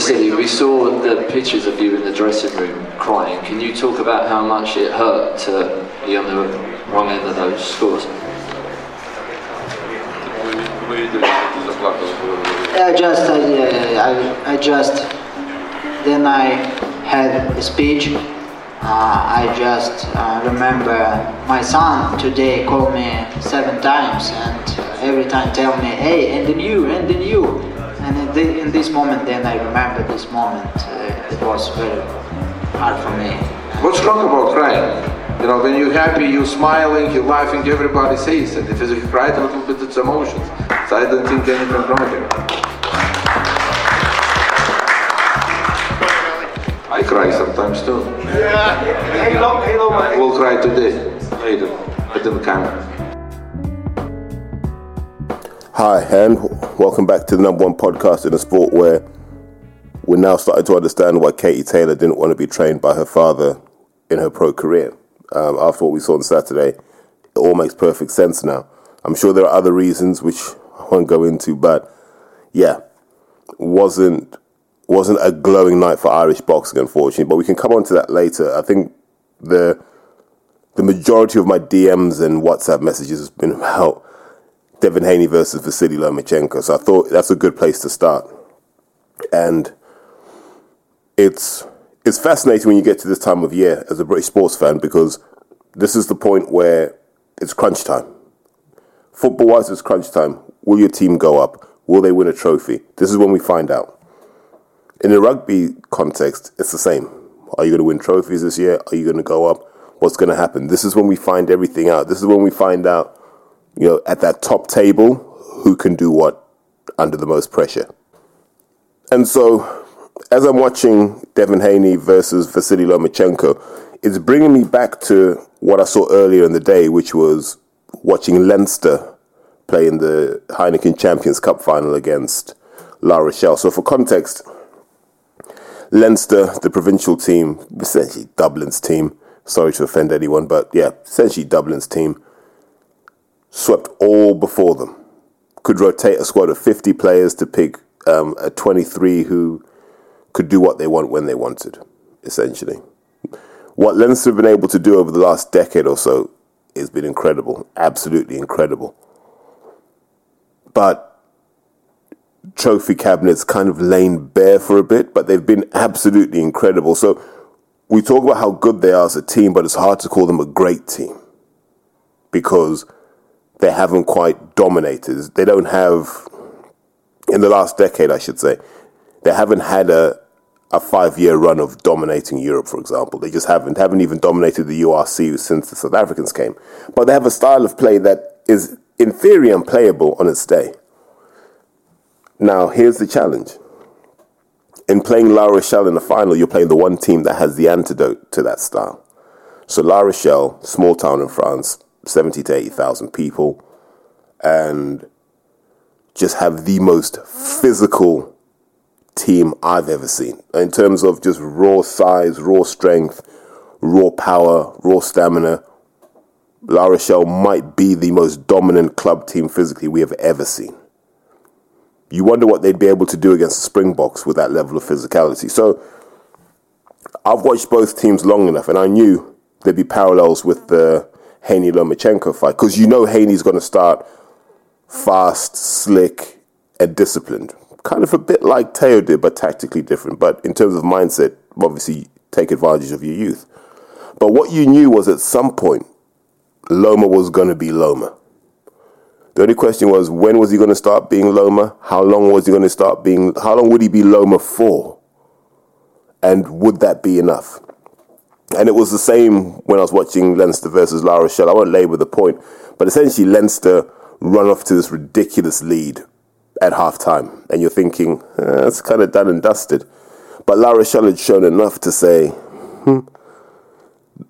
Vasily, we saw the pictures of you in the dressing room crying. Can you talk about how much it hurt to be on the wrong end of those scores? I just, I, I, I just, then I had a speech. Uh, I just uh, remember my son today called me seven times and every time tell me, hey, and then you, and then you. And in, the, in this moment, then I remember this moment. Uh, it was very hard for me. What's wrong about crying? You know, when you're happy, you're smiling, you're laughing, everybody sees it. If you cry a little bit, it's emotions. So I don't think anything wrong here. I cry sometimes too. Yeah. We'll cry today, later, at the camera. Hi, and welcome back to the number one podcast in the sport where we're now starting to understand why Katie Taylor didn't want to be trained by her father in her pro career. Um, after what we saw on Saturday, it all makes perfect sense now. I'm sure there are other reasons which I won't go into, but yeah, wasn't wasn't a glowing night for Irish boxing, unfortunately. But we can come on to that later. I think the the majority of my DMs and WhatsApp messages has been about Devin Haney versus Vasily Lomachenko. So I thought that's a good place to start. And it's it's fascinating when you get to this time of year as a British sports fan because this is the point where it's crunch time. Football wise, it's crunch time. Will your team go up? Will they win a trophy? This is when we find out. In the rugby context, it's the same. Are you going to win trophies this year? Are you going to go up? What's going to happen? This is when we find everything out. This is when we find out you know, at that top table, who can do what under the most pressure. And so, as I'm watching Devin Haney versus Vasily Lomachenko, it's bringing me back to what I saw earlier in the day, which was watching Leinster play in the Heineken Champions Cup final against La Rochelle. So, for context, Leinster, the provincial team, essentially Dublin's team, sorry to offend anyone, but yeah, essentially Dublin's team, swept all before them. Could rotate a squad of 50 players to pick um, a 23 who could do what they want when they wanted, essentially. What Leinster have been able to do over the last decade or so has been incredible, absolutely incredible. But trophy cabinets kind of lain bare for a bit, but they've been absolutely incredible. So we talk about how good they are as a team, but it's hard to call them a great team because they haven't quite dominated. They don't have, in the last decade, I should say, they haven't had a a five year run of dominating Europe, for example. They just haven't haven't even dominated the URC since the South Africans came. But they have a style of play that is, in theory, unplayable on its day. Now, here's the challenge. In playing La Rochelle in the final, you're playing the one team that has the antidote to that style. So La Rochelle, small town in France, 70 to 80,000 people and just have the most physical team I've ever seen in terms of just raw size, raw strength, raw power, raw stamina. La Rochelle might be the most dominant club team physically we have ever seen. You wonder what they'd be able to do against the Springboks with that level of physicality. So I've watched both teams long enough, and I knew there'd be parallels with the Haney Lomachenko fight because you know Haney's going to start fast, slick, and disciplined. Kind of a bit like Teo did, but tactically different. But in terms of mindset, obviously take advantage of your youth. But what you knew was at some point, Loma was going to be Loma. The only question was when was he going to start being Loma? How long was he going to start being? How long would he be Loma for? And would that be enough? And it was the same when I was watching Leinster versus La Rochelle. I won't labour the point, but essentially Leinster run off to this ridiculous lead at half time. And you're thinking, eh, it's kind of done and dusted. But La Rochelle had shown enough to say, hmm,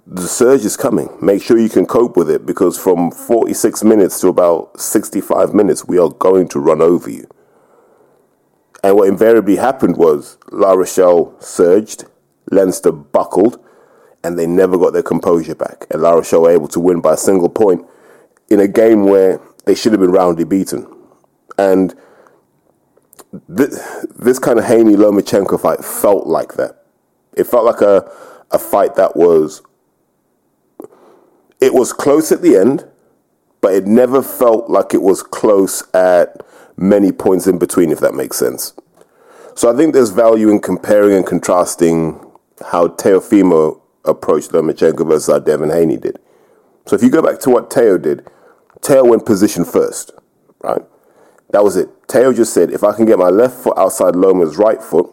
the surge is coming. Make sure you can cope with it because from 46 minutes to about 65 minutes, we are going to run over you. And what invariably happened was La Rochelle surged, Leinster buckled, and they never got their composure back. And La Rochelle were able to win by a single point in a game where they should have been roundly beaten. And this, this kind of Haney Lomachenko fight felt like that. It felt like a, a fight that was, it was close at the end, but it never felt like it was close at many points in between, if that makes sense. So I think there's value in comparing and contrasting how Teofimo approached Lomachenko versus how uh, Devin Haney did. So if you go back to what Teo did, Teo went position first, right? That was it. Teo just said, if I can get my left foot outside Loma's right foot,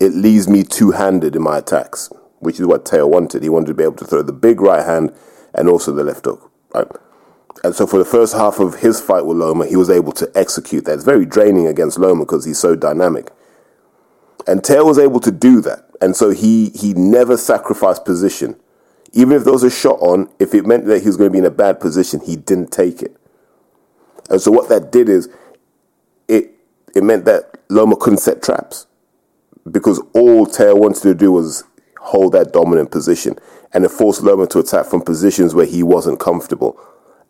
it leaves me two-handed in my attacks, which is what Teo wanted. He wanted to be able to throw the big right hand and also the left hook, right? And so for the first half of his fight with Loma, he was able to execute that. It's very draining against Loma because he's so dynamic. And Teo was able to do that. And so he he never sacrificed position. Even if there was a shot on, if it meant that he was going to be in a bad position, he didn't take it. And so what that did is it it meant that Loma couldn't set traps. Because all Teo wanted to do was hold that dominant position. And it forced Loma to attack from positions where he wasn't comfortable.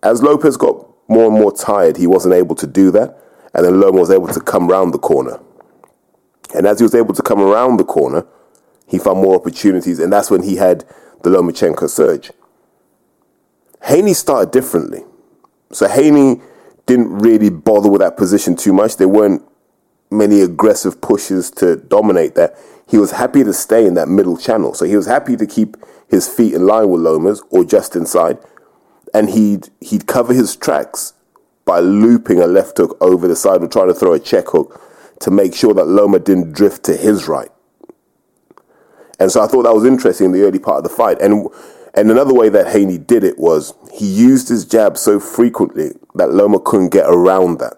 As Lopez got more and more tired, he wasn't able to do that. And then Loma was able to come round the corner. And as he was able to come around the corner, he found more opportunities. And that's when he had the Lomachenko surge. Haney started differently. So Haney didn't really bother with that position too much. There weren't many aggressive pushes to dominate that. He was happy to stay in that middle channel. So he was happy to keep his feet in line with Loma's or just inside and he'd he'd cover his tracks by looping a left hook over the side or trying to throw a check hook to make sure that Loma didn't drift to his right. And so I thought that was interesting in the early part of the fight. And and another way that Haney did it was he used his jab so frequently that Loma couldn't get around that.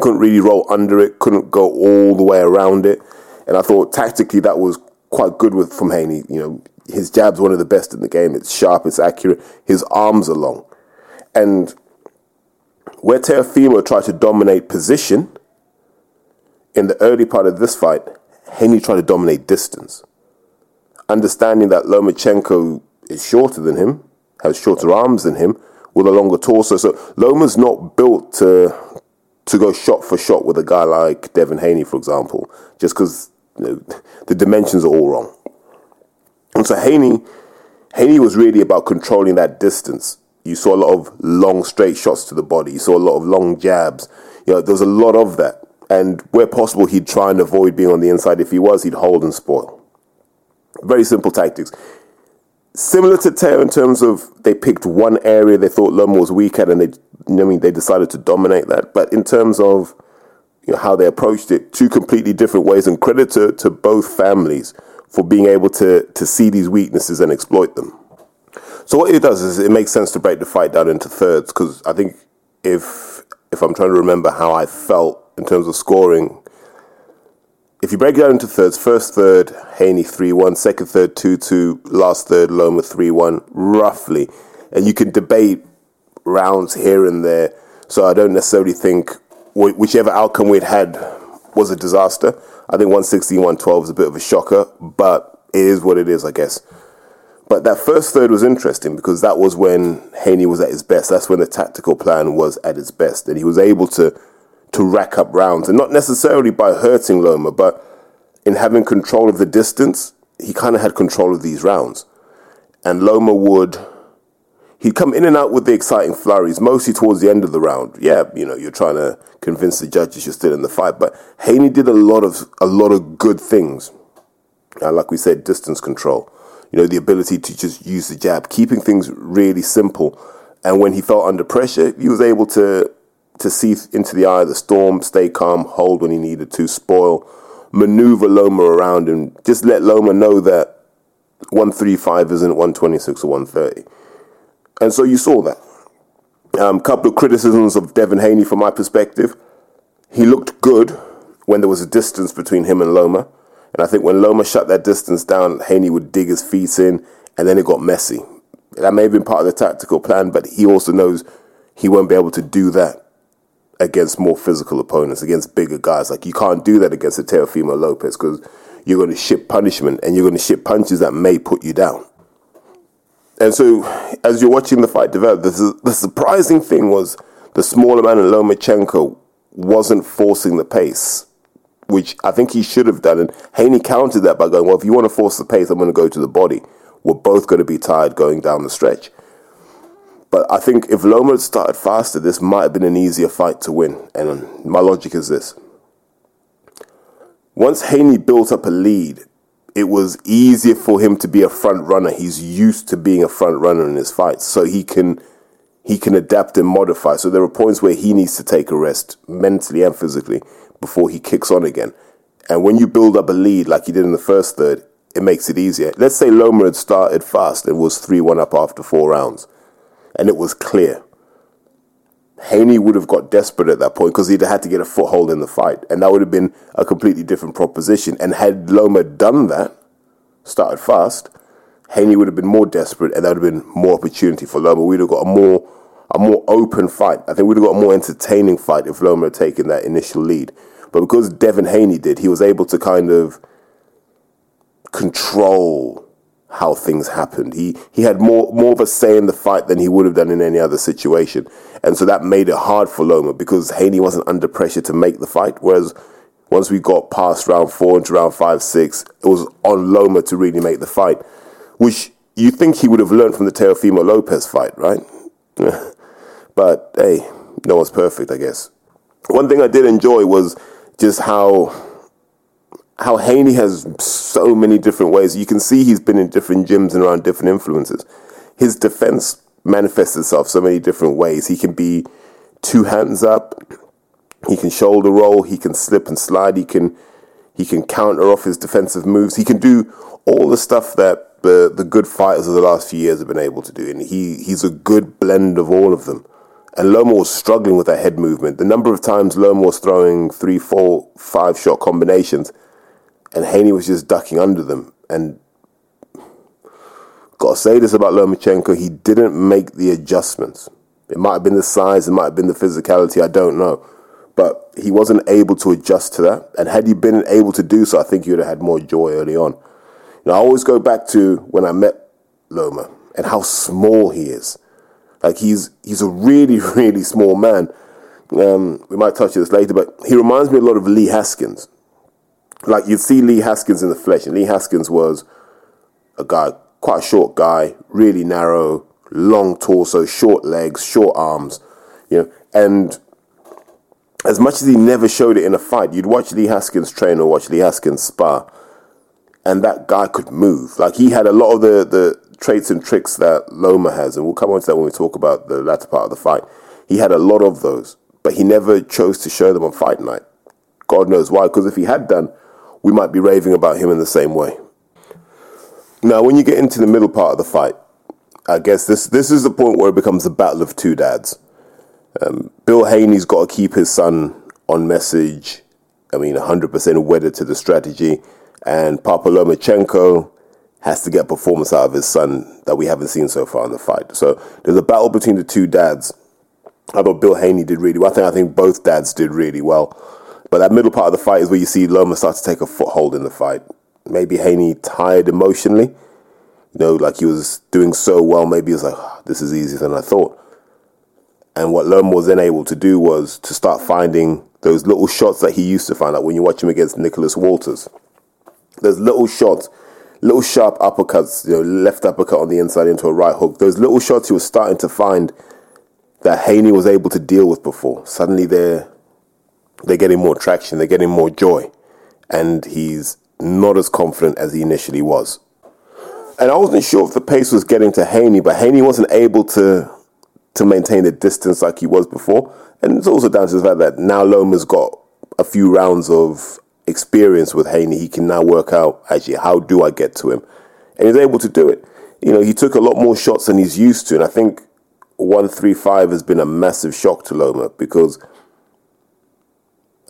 Couldn't really roll under it, couldn't go all the way around it. And I thought tactically that was quite good with from Haney. You know, his jab's one of the best in the game. It's sharp, it's accurate. His arms are long. And where Teofimo tried to dominate position, in the early part of this fight, Haney tried to dominate distance. Understanding that Lomachenko is shorter than him, has shorter arms than him, with a longer torso. So Loma's not built to to go shot for shot with a guy like Devin Haney, for example, just because you know, the dimensions are all wrong. And so Haney, Haney was really about controlling that distance. You saw a lot of long straight shots to the body. You saw a lot of long jabs. You know, there was a lot of that. And where possible, he'd try and avoid being on the inside. If he was, he'd hold and spoil. Very simple tactics. Similar to Teo in terms of they picked one area they thought Loma was weak at, and they, I mean, they decided to dominate that. But in terms of you know, how they approached it, two completely different ways. And credit to, to both families for being able to, to see these weaknesses and exploit them. So what it does is it makes sense to break the fight down into thirds because I think if if I'm trying to remember how I felt in terms of scoring, if you break it down into thirds, first third Haney three one, second third two two, last third Loma three one, roughly, and you can debate rounds here and there. So I don't necessarily think whichever outcome we'd had was a disaster. I think 116, 112 is a bit of a shocker, but it is what it is, I guess. But that first third was interesting because that was when Haney was at his best. That's when the tactical plan was at its best, and he was able to to rack up rounds, and not necessarily by hurting Loma, but in having control of the distance. He kind of had control of these rounds, and Loma would he'd come in and out with the exciting flurries, mostly towards the end of the round. Yeah, you know, you're trying to convince the judges you're still in the fight, but Haney did a lot of a lot of good things. Uh, like we said, distance control. You know, the ability to just use the jab, keeping things really simple. And when he felt under pressure, he was able to to see into the eye of the storm, stay calm, hold when he needed to, spoil, maneuver Loma around, and just let Loma know that 135 isn't 126 or 130. And so you saw that. A um, couple of criticisms of Devin Haney from my perspective. He looked good when there was a distance between him and Loma. And I think when Loma shut that distance down, Haney would dig his feet in, and then it got messy. That may have been part of the tactical plan, but he also knows he won't be able to do that against more physical opponents, against bigger guys. Like you can't do that against a Teofimo Lopez because you're going to ship punishment and you're going to ship punches that may put you down. And so, as you're watching the fight develop, the, the surprising thing was the smaller man in Lomachenko wasn't forcing the pace, which I think he should have done. And Haney countered that by going, well, if you want to force the pace, I'm going to go to the body. We're both going to be tired going down the stretch. But I think if Loma had started faster, this might have been an easier fight to win. And um, my logic is this. Once Haney built up a lead, it was easier for him to be a front runner. He's used to being a front runner in his fights, so he can he can adapt and modify. So there are points where he needs to take a rest mentally and physically before he kicks on again. And when you build up a lead like he did in the first third, it makes it easier. Let's say Loma had started fast and was 3 1 up after four rounds, and it was clear. Haney would have got desperate at that point because he'd had to get a foothold in the fight, and that would have been a completely different proposition. And had Loma done that, started fast, Haney would have been more desperate, and that would have been more opportunity for Loma. We'd have got a more a more open fight. I think we'd have got a more entertaining fight if Loma had taken that initial lead. But because Devin Haney did, he was able to kind of control how things happened. He he had more more of a say in the fight than he would have done in any other situation, and so that made it hard for Loma because Haney wasn't under pressure to make the fight. Whereas once we got past round four into round five, six, it was on Loma to really make the fight, which you think he would have learned from the Teofimo Lopez fight, right? but hey, no one's perfect, I guess. One thing I did enjoy was just how how Haney has so many different ways. You can see he's been in different gyms and around different influences. His defense manifests itself so many different ways. He can be two hands up, he can shoulder roll, he can slip and slide, he can he can counter off his defensive moves. He can do all the stuff that the the good fighters of the last few years have been able to do, and he he's a good blend of all of them. And Loma was struggling with that head movement. The number of times Loma was throwing three, four, five shot combinations and Haney was just ducking under them. And gotta say this about Lomachenko, he didn't make the adjustments. It might have been the size, it might have been the physicality, I don't know. But he wasn't able to adjust to that. And had he been able to do so, I think he would have had more joy early on. Now, I always go back to when I met Loma and how small he is. Like he's he's a really, really small man. Um, we might touch on this later, but he reminds me a lot of Lee Haskins like you'd see Lee Haskins in the flesh, and Lee Haskins was a guy, quite a short guy, really narrow, long torso, short legs, short arms, you know, and as much as he never showed it in a fight, you'd watch Lee Haskins train or watch Lee Haskins spar, and that guy could move. Like he had a lot of the, the traits and tricks that Loma has, and we'll come on to that when we talk about the latter part of the fight. He had a lot of those, but he never chose to show them on fight night. God knows why, because if he had done, we might be raving about him in the same way. Now, when you get into the middle part of the fight, I guess this this is the point where it becomes a battle of two dads. Um, Bill Haney's got to keep his son on message. I mean, 100% wedded to the strategy. And Papa Lomachenko has to get performance out of his son that we haven't seen so far in the fight. So there's a battle between the two dads. I thought Bill Haney did really well. I think I think both dads did really well. But that middle part of the fight is where you see Loma start to take a foothold in the fight. Maybe Haney tired emotionally. You know, like he was doing so well, maybe was like, oh, this is easier than I thought. And what Loma was then able to do was to start finding those little shots that he used to find out when you watch him against Nicholas Walters. Those little shots, little sharp uppercuts, you know, left uppercut on the inside into a right hook. Those little shots he was starting to find that Haney was able to deal with before. Suddenly they're they're getting more traction, they're getting more joy, and he's not as confident as he initially was. And I wasn't sure if the pace was getting to Haney, but Haney wasn't able to to maintain the distance like he was before. And it's also down to the fact that now Loma's got a few rounds of experience with Haney. He can now work out actually how do I get to him, and he's able to do it. You know, he took a lot more shots than he's used to, and I think one three five has been a massive shock to Loma because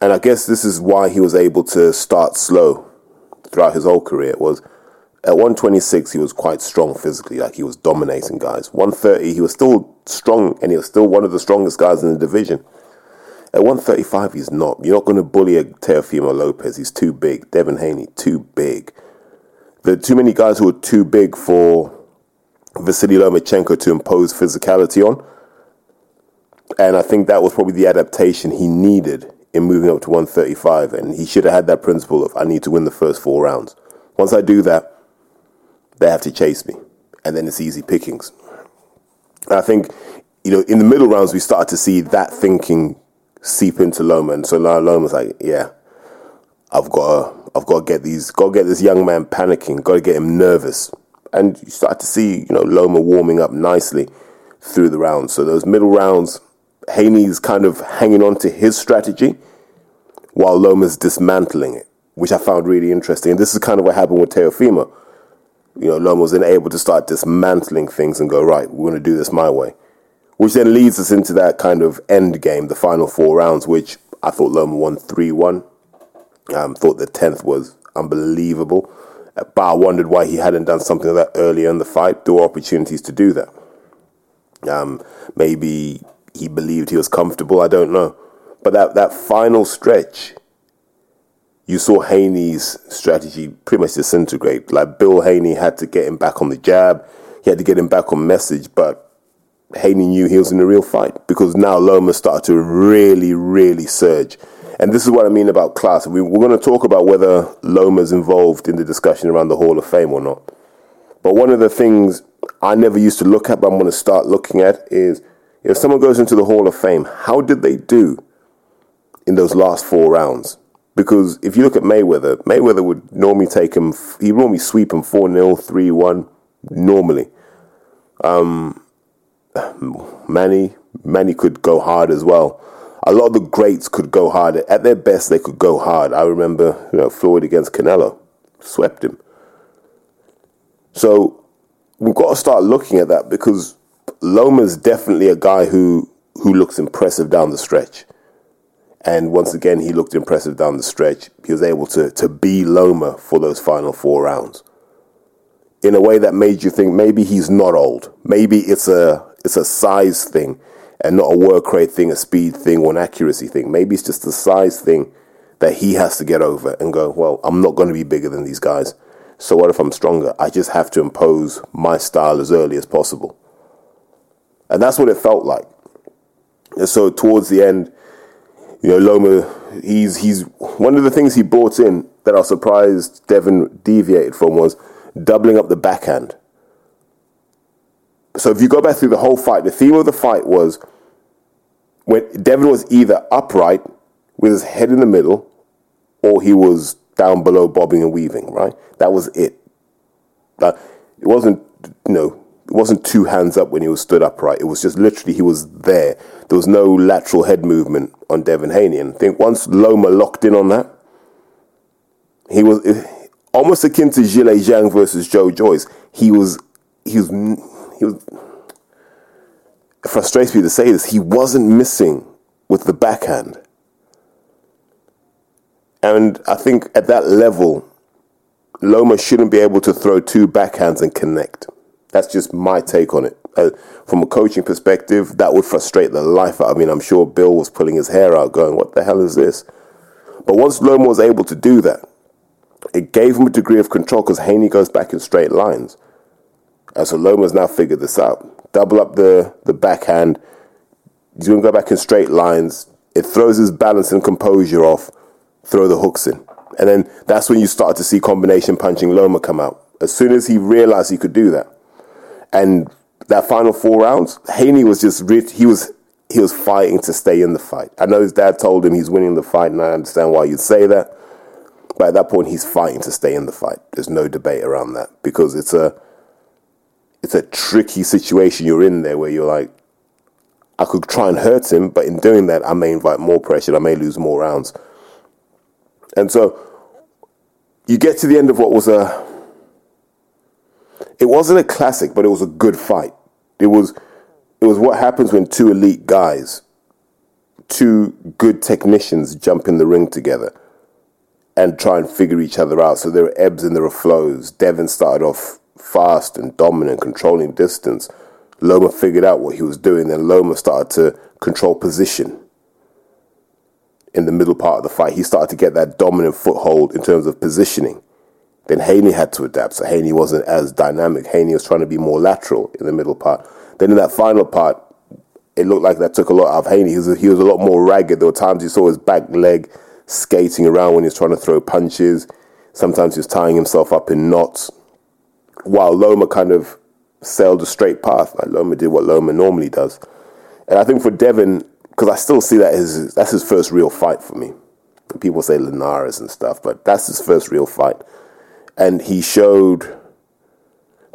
and I guess this is why he was able to start slow throughout his whole career. It was at 126 he was quite strong physically, like he was dominating guys. 130 he was still strong and he was still one of the strongest guys in the division. At 135 he's not. You're not going to bully a Teofimo Lopez. He's too big. Devin Haney too big. There are too many guys who are too big for Vasily Lomachenko to impose physicality on. And I think that was probably the adaptation he needed in moving up to 135, and he should have had that principle of I need to win the first four rounds. Once I do that, they have to chase me, and then it's easy pickings. I think, you know, in the middle rounds, we started to see that thinking seep into Loma, and so now Loma's like, yeah, I've got to, I've got to get these, got to get this young man panicking, got to get him nervous, and you start to see, you know, Loma warming up nicely through the rounds. So those middle rounds, Haney's kind of hanging on to his strategy while Loma's dismantling it, which I found really interesting. And this is kind of what happened with Teofimo. You know, Loma was then able to start dismantling things and go, right, we're going to do this my way. Which then leads us into that kind of end game, the final four rounds, which I thought Loma won 3 1. Um, thought the 10th was unbelievable. But I wondered why he hadn't done something like that earlier in the fight. There were opportunities to do that. Um, maybe he believed he was comfortable. I don't know. But that, that final stretch, you saw Haney's strategy pretty much disintegrate. Like Bill Haney had to get him back on the jab. He had to get him back on message. But Haney knew he was in a real fight because now Loma started to really, really surge. And this is what I mean about class. We, we're going to talk about whether Loma's involved in the discussion around the Hall of Fame or not. But one of the things I never used to look at, but I'm going to start looking at is if someone goes into the Hall of Fame, how did they do in those last four rounds? Because if you look at Mayweather, Mayweather would normally take him, he would normally sweep him 4 0, 3 1, normally. Um, Manny, Manny could go hard as well. A lot of the greats could go hard. At their best, they could go hard. I remember, you know, Floyd against Canelo, swept him. So we've got to start looking at that because Loma's definitely a guy who who looks impressive down the stretch. And once again, he looked impressive down the stretch. He was able to to be Loma for those final four rounds in a way that made you think maybe he's not old. Maybe it's a it's a size thing and not a work rate thing, a speed thing, or an accuracy thing. Maybe it's just a size thing that he has to get over and go, well, I'm not going to be bigger than these guys. So what if I'm stronger? I just have to impose my style as early as possible. And that's what it felt like. And so towards the end, you know, Loma, he's he's one of the things he brought in that I was surprised Devin deviated from was doubling up the backhand. So if you go back through the whole fight, the theme of the fight was when Devin was either upright with his head in the middle, or he was down below bobbing and weaving, right? That was it. Like, it wasn't, you know, it wasn't two hands up when he was stood upright. It was just literally he was there. There was no lateral head movement on Devin Haney. And I think once Loma locked in on that, he was eh, almost akin to Zhilei Zhang versus Joe Joyce. He was, he was, he was. It frustrates me to say this. He wasn't missing with the backhand. And I think at that level, Loma shouldn't be able to throw two backhands and connect. That's just my take on it. Uh, from a coaching perspective, that would frustrate the life out of me. I'm sure Bill was pulling his hair out, going, What the hell is this? But once Loma was able to do that, it gave him a degree of control because Haney goes back in straight lines. And so Loma's now figured this out. Double up the, the backhand. He's going to go back in straight lines. It throws his balance and composure off throw the hooks in. And then that's when you start to see combination punching Loma come out. As soon as he realized he could do that. And that final four rounds, Haney was just rich. He was he was fighting to stay in the fight. I know his dad told him he's winning the fight, and I understand why you'd say that. But at that point, he's fighting to stay in the fight. There's no debate around that because it's a it's a tricky situation you're in there where you're like, I could try and hurt him, but in doing that, I may invite more pressure. I may lose more rounds. And so you get to the end of what was a it wasn't a classic, but it was a good fight. It was it was what happens when two elite guys, two good technicians jump in the ring together and try and figure each other out. So there are ebbs and there are flows. Devin started off fast and dominant, controlling distance. Loma figured out what he was doing, then Loma started to control position in the middle part of the fight, he started to get that dominant foothold in terms of positioning. Then Haney had to adapt, so Haney wasn't as dynamic. Haney was trying to be more lateral in the middle part. Then in that final part, it looked like that took a lot out of Haney. He was, a, he was a lot more ragged. There were times you saw his back leg skating around when he was trying to throw punches. Sometimes he was tying himself up in knots. While Loma kind of sailed a straight path. Like Loma did what Loma normally does. And I think for Devin, because I still see that as that's his first real fight for me. People say Linares and stuff, but that's his first real fight. And he showed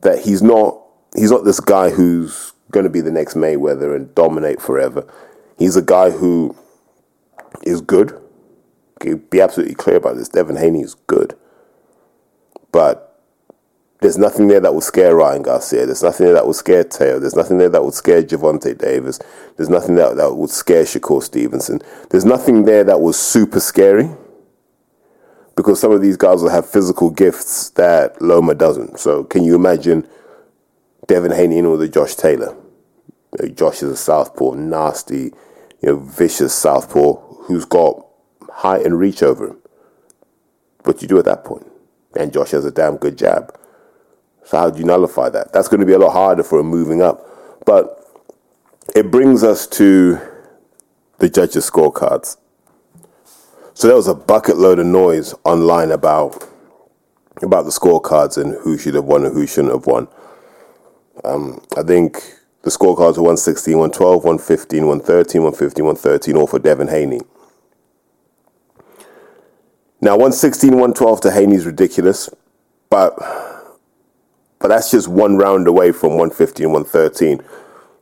that he's not he's not this guy who's going to be the next Mayweather and dominate forever. He's a guy who is good. Be absolutely clear about this. Devin Haney is good, but there's nothing there that would scare Ryan Garcia. There's nothing there that would scare Teo. There's nothing there that would scare Gervonta Davis. There's nothing that, that would scare Shakur Stevenson. There's nothing there that was super scary because some of these guys will have physical gifts that Loma doesn't. So can you imagine Devin Haney in with a Josh Taylor? You know, Josh is a southpaw, nasty, you know, vicious southpaw who's got height and reach over him. What do you do at that point? And Josh has a damn good jab. So how do you nullify that? That's going to be a lot harder for him moving up. But it brings us to the judges' scorecards. So there was a bucket load of noise online about about the scorecards and who should have won and who shouldn't have won. Um, I think the scorecards were 116, 112, 115, 113, 115, 113, all for Devin Haney. Now, 116, 112 to Haney is ridiculous, but but that's just one round away from 115, 113,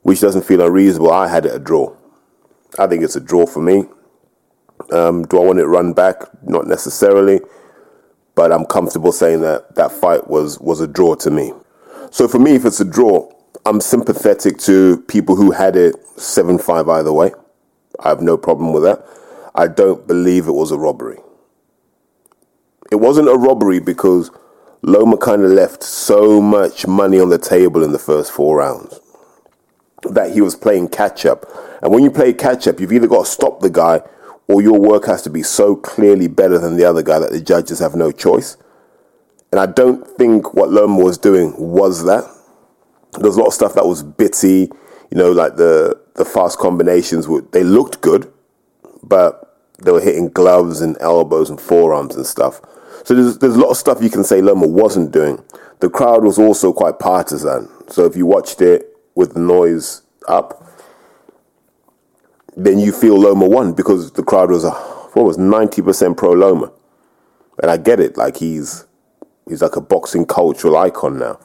which doesn't feel unreasonable. I had it a draw. I think it's a draw for me. Um, do I want it run back? Not necessarily, but I'm comfortable saying that that fight was was a draw to me. So for me, if it's a draw, I'm sympathetic to people who had it seven five either way. I have no problem with that. I don't believe it was a robbery. It wasn't a robbery because Loma kind of left so much money on the table in the first four rounds that he was playing catch up. And when you play catch up, you've either got to stop the guy or your work has to be so clearly better than the other guy that the judges have no choice. And I don't think what Loma was doing was that. There's a lot of stuff that was bitty, you know, like the the fast combinations. They looked good, but they were hitting gloves and elbows and forearms and stuff. So there's, there's a lot of stuff you can say Loma wasn't doing. The crowd was also quite partisan. So if you watched it with the noise up, then you feel Loma won because the crowd was, uh, what was 90% pro Loma. And I get it, like he's he's like a boxing cultural icon now.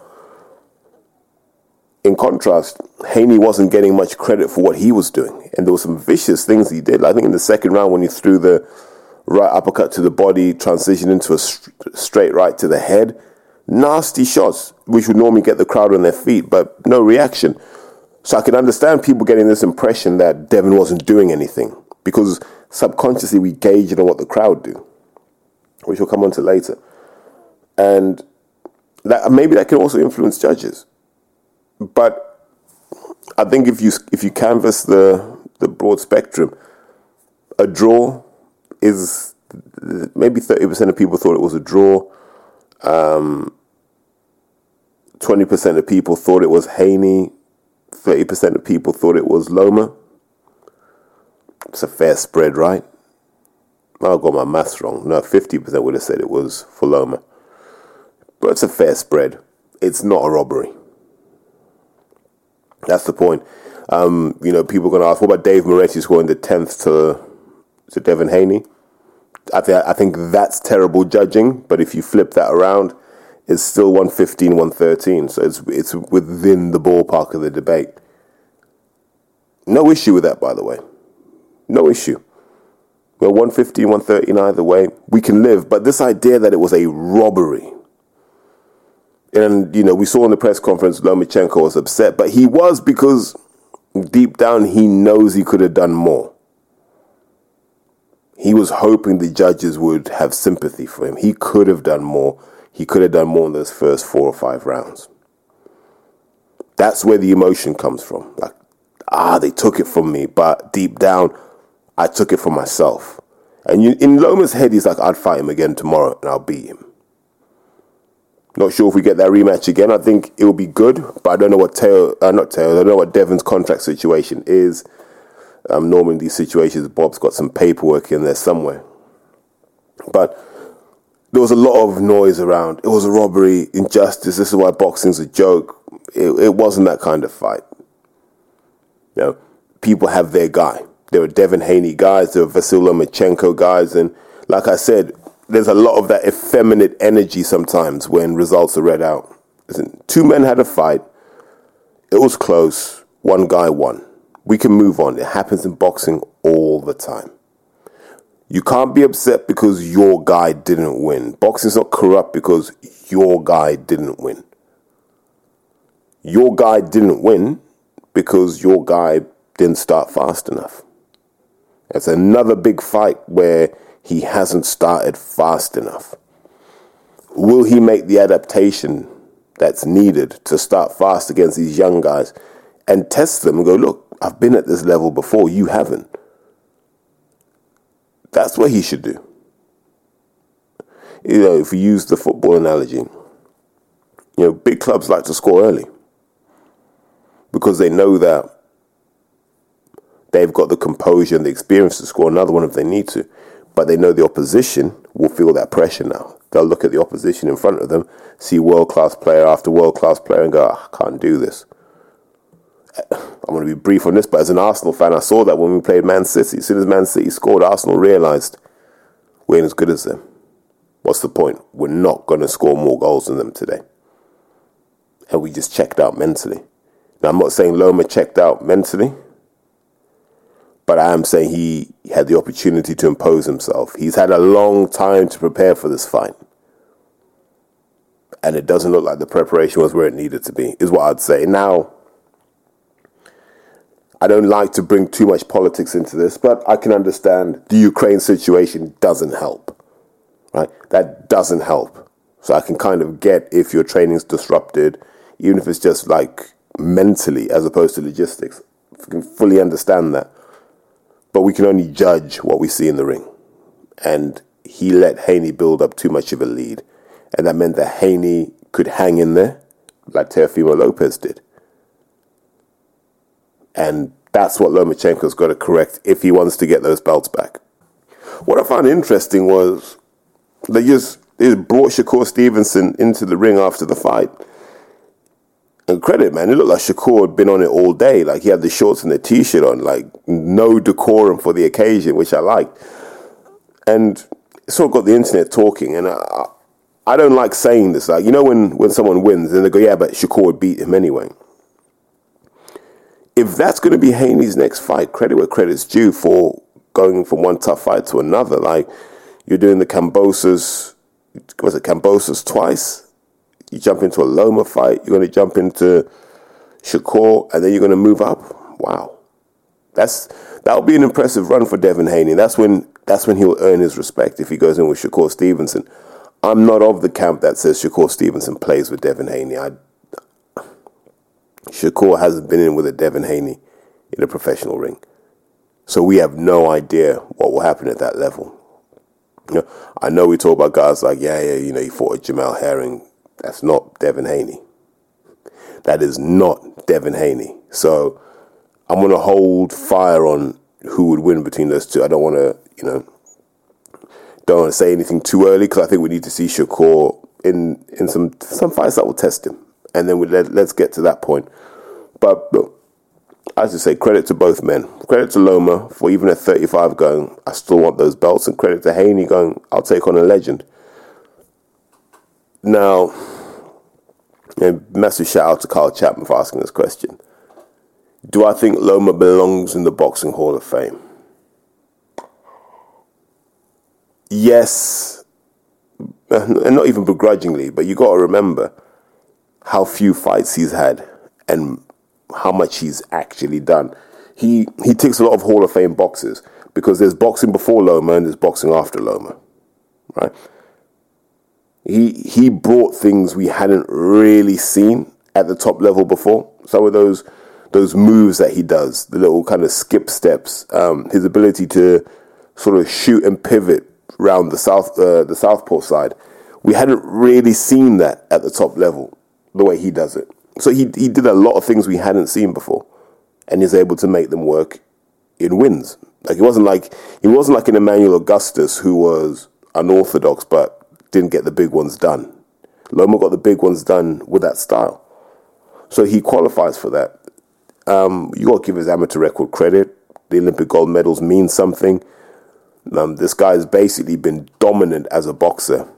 In contrast, Haney wasn't getting much credit for what he was doing, and there were some vicious things he did. I think in the second round when he threw the right uppercut to the body, transition into a st- straight right to the head. Nasty shots, which would normally get the crowd on their feet, but no reaction. So I can understand people getting this impression that Devin wasn't doing anything because subconsciously we gauge it on what the crowd do, which we'll come on to later. And that maybe that can also influence judges. But I think if you if you canvass the the broad spectrum, a draw is maybe 30% of people thought it was a draw. Um, 20% of people thought it was Haney. 30% of people thought it was Loma. It's a fair spread, right? I got my maths wrong. No, 50% would have said it was for Loma. But it's a fair spread. It's not a robbery. That's the point. Um, you know, people are going to ask, what about Dave Moretti scoring the 10th to to Devin Haney. I, th- I think that's terrible judging, but if you flip that around, it's still 115, 113. So it's, it's within the ballpark of the debate. No issue with that, by the way. No issue. Well, 115, 113 either way, we can live. But this idea that it was a robbery, and you know, we saw in the press conference Lomachenko was upset, but he was because deep down he knows he could have done more. He was hoping the judges would have sympathy for him. He could have done more. He could have done more in those first four or five rounds. That's where the emotion comes from. Like, ah, they took it from me, but deep down, I took it for myself. And you, in Loma's head, he's like, I'd fight him again tomorrow and I'll beat him. Not sure if we get that rematch again. I think it will be good, but I don't know what Teo, uh, not Teo, I don't know what Devin's contract situation is. Um, normally in these situations, Bob's got some paperwork in there somewhere. But there was a lot of noise around. It was a robbery, injustice. This is why boxing's a joke. It, it wasn't that kind of fight. You know, people have their guy. There were Devin Haney guys, there were Vasyl Lomachenko guys, and like I said, there's a lot of that effeminate energy sometimes when results are read out. Listen, two men had a fight. It was close. One guy won. We can move on. It happens in boxing all the time. You can't be upset because your guy didn't win. Boxing's not corrupt because your guy didn't win. Your guy didn't win because your guy didn't start fast enough. It's another big fight where he hasn't started fast enough. Will he make the adaptation that's needed to start fast against these young guys and test them and go, look, I've been at this level before, you haven't? That's what he should do. You know, if we use the football analogy, you know, big clubs like to score early because they know that they've got the composure and the experience to score another one if they need to but they know the opposition will feel that pressure now. They'll look at the opposition in front of them, see world class player after world class player, and go, oh, I can't do this. I'm going to be brief on this, but as an Arsenal fan, I saw that when we played Man City. As soon as Man City scored, Arsenal realised we ain't as good as them. What's the point? We're not going to score more goals than them today. And we just checked out mentally. Now, I'm not saying Loma checked out mentally. But I am saying he had the opportunity to impose himself. He's had a long time to prepare for this fight. And it doesn't look like the preparation was where it needed to be, is what I'd say. Now, I don't like to bring too much politics into this, but I can understand the Ukraine situation doesn't help. Right? That doesn't help. So I can kind of get if your training's disrupted, even if it's just like mentally as opposed to logistics. I can fully understand that but we can only judge what we see in the ring. And he let Haney build up too much of a lead. And that meant that Haney could hang in there like Teofimo Lopez did. And that's what Lomachenko's got to correct if he wants to get those belts back. What I found interesting was they just, they brought Shakur Stevenson into the ring after the fight and credit, man, it looked like Shakur had been on it all day. Like he had the shorts and the t-shirt on, like no decorum for the occasion, which I liked. And it sort of got the internet talking. And I, I don't like saying this. Like you know when when someone wins, and they go, "Yeah, but Shakur beat him anyway." If that's going to be Haney's next fight, credit where credit's due for going from one tough fight to another. Like you're doing the Kambosos, was it Kambosos twice? you jump into a Loma fight, you're going to jump into Shakur, and then you're going to move up. Wow, that's that would be an impressive run for Devin Haney. That's when that's when he'll earn his respect if he goes in with Shakur Stevenson. I'm not of the camp that says Shakur Stevenson plays with Devin Haney. I, Shakur hasn't been in with a Devin Haney in a professional ring. So we have no idea what will happen at that level. You know, I know we talk about guys like, yeah, yeah, you know, he fought Jamel Herring. That's not Devin Haney. That is not Devin Haney. So I'm going to hold fire on who would win between those two. I don't want to, you know, don't want to say anything too early because I think we need to see Shakur in in some some fights that will test him, and then we let, let's get to that point. But look, as I say, credit to both men. Credit to Loma for even at 35 going, I still want those belts, and credit to Haney going, I'll take on a legend. Now, a massive shout out to Carl Chapman for asking this question. Do I think Loma belongs in the Boxing Hall of Fame? Yes, and not even begrudgingly, but you got to remember how few fights he's had and how much he's actually done. He he ticks a lot of Hall of Fame boxes because there's boxing before Loma and there's boxing after Loma, right? he he brought things we hadn't really seen at the top level before. Some of those those moves that he does, the little kind of skip steps, um, his ability to sort of shoot and pivot around the south uh, the southpaw side. we hadn't really seen that at the top level the way he does it. So he he did a lot of things we hadn't seen before, and he's able to make them work in wins. Like it wasn't like he wasn't like an Emmanuel Augustus who was unorthodox but didn't get the big ones done. Loma got the big ones done with that style, so he qualifies for that. Um, you got to give his amateur record credit. The Olympic gold medals mean something. Um, this guy has basically been dominant as a boxer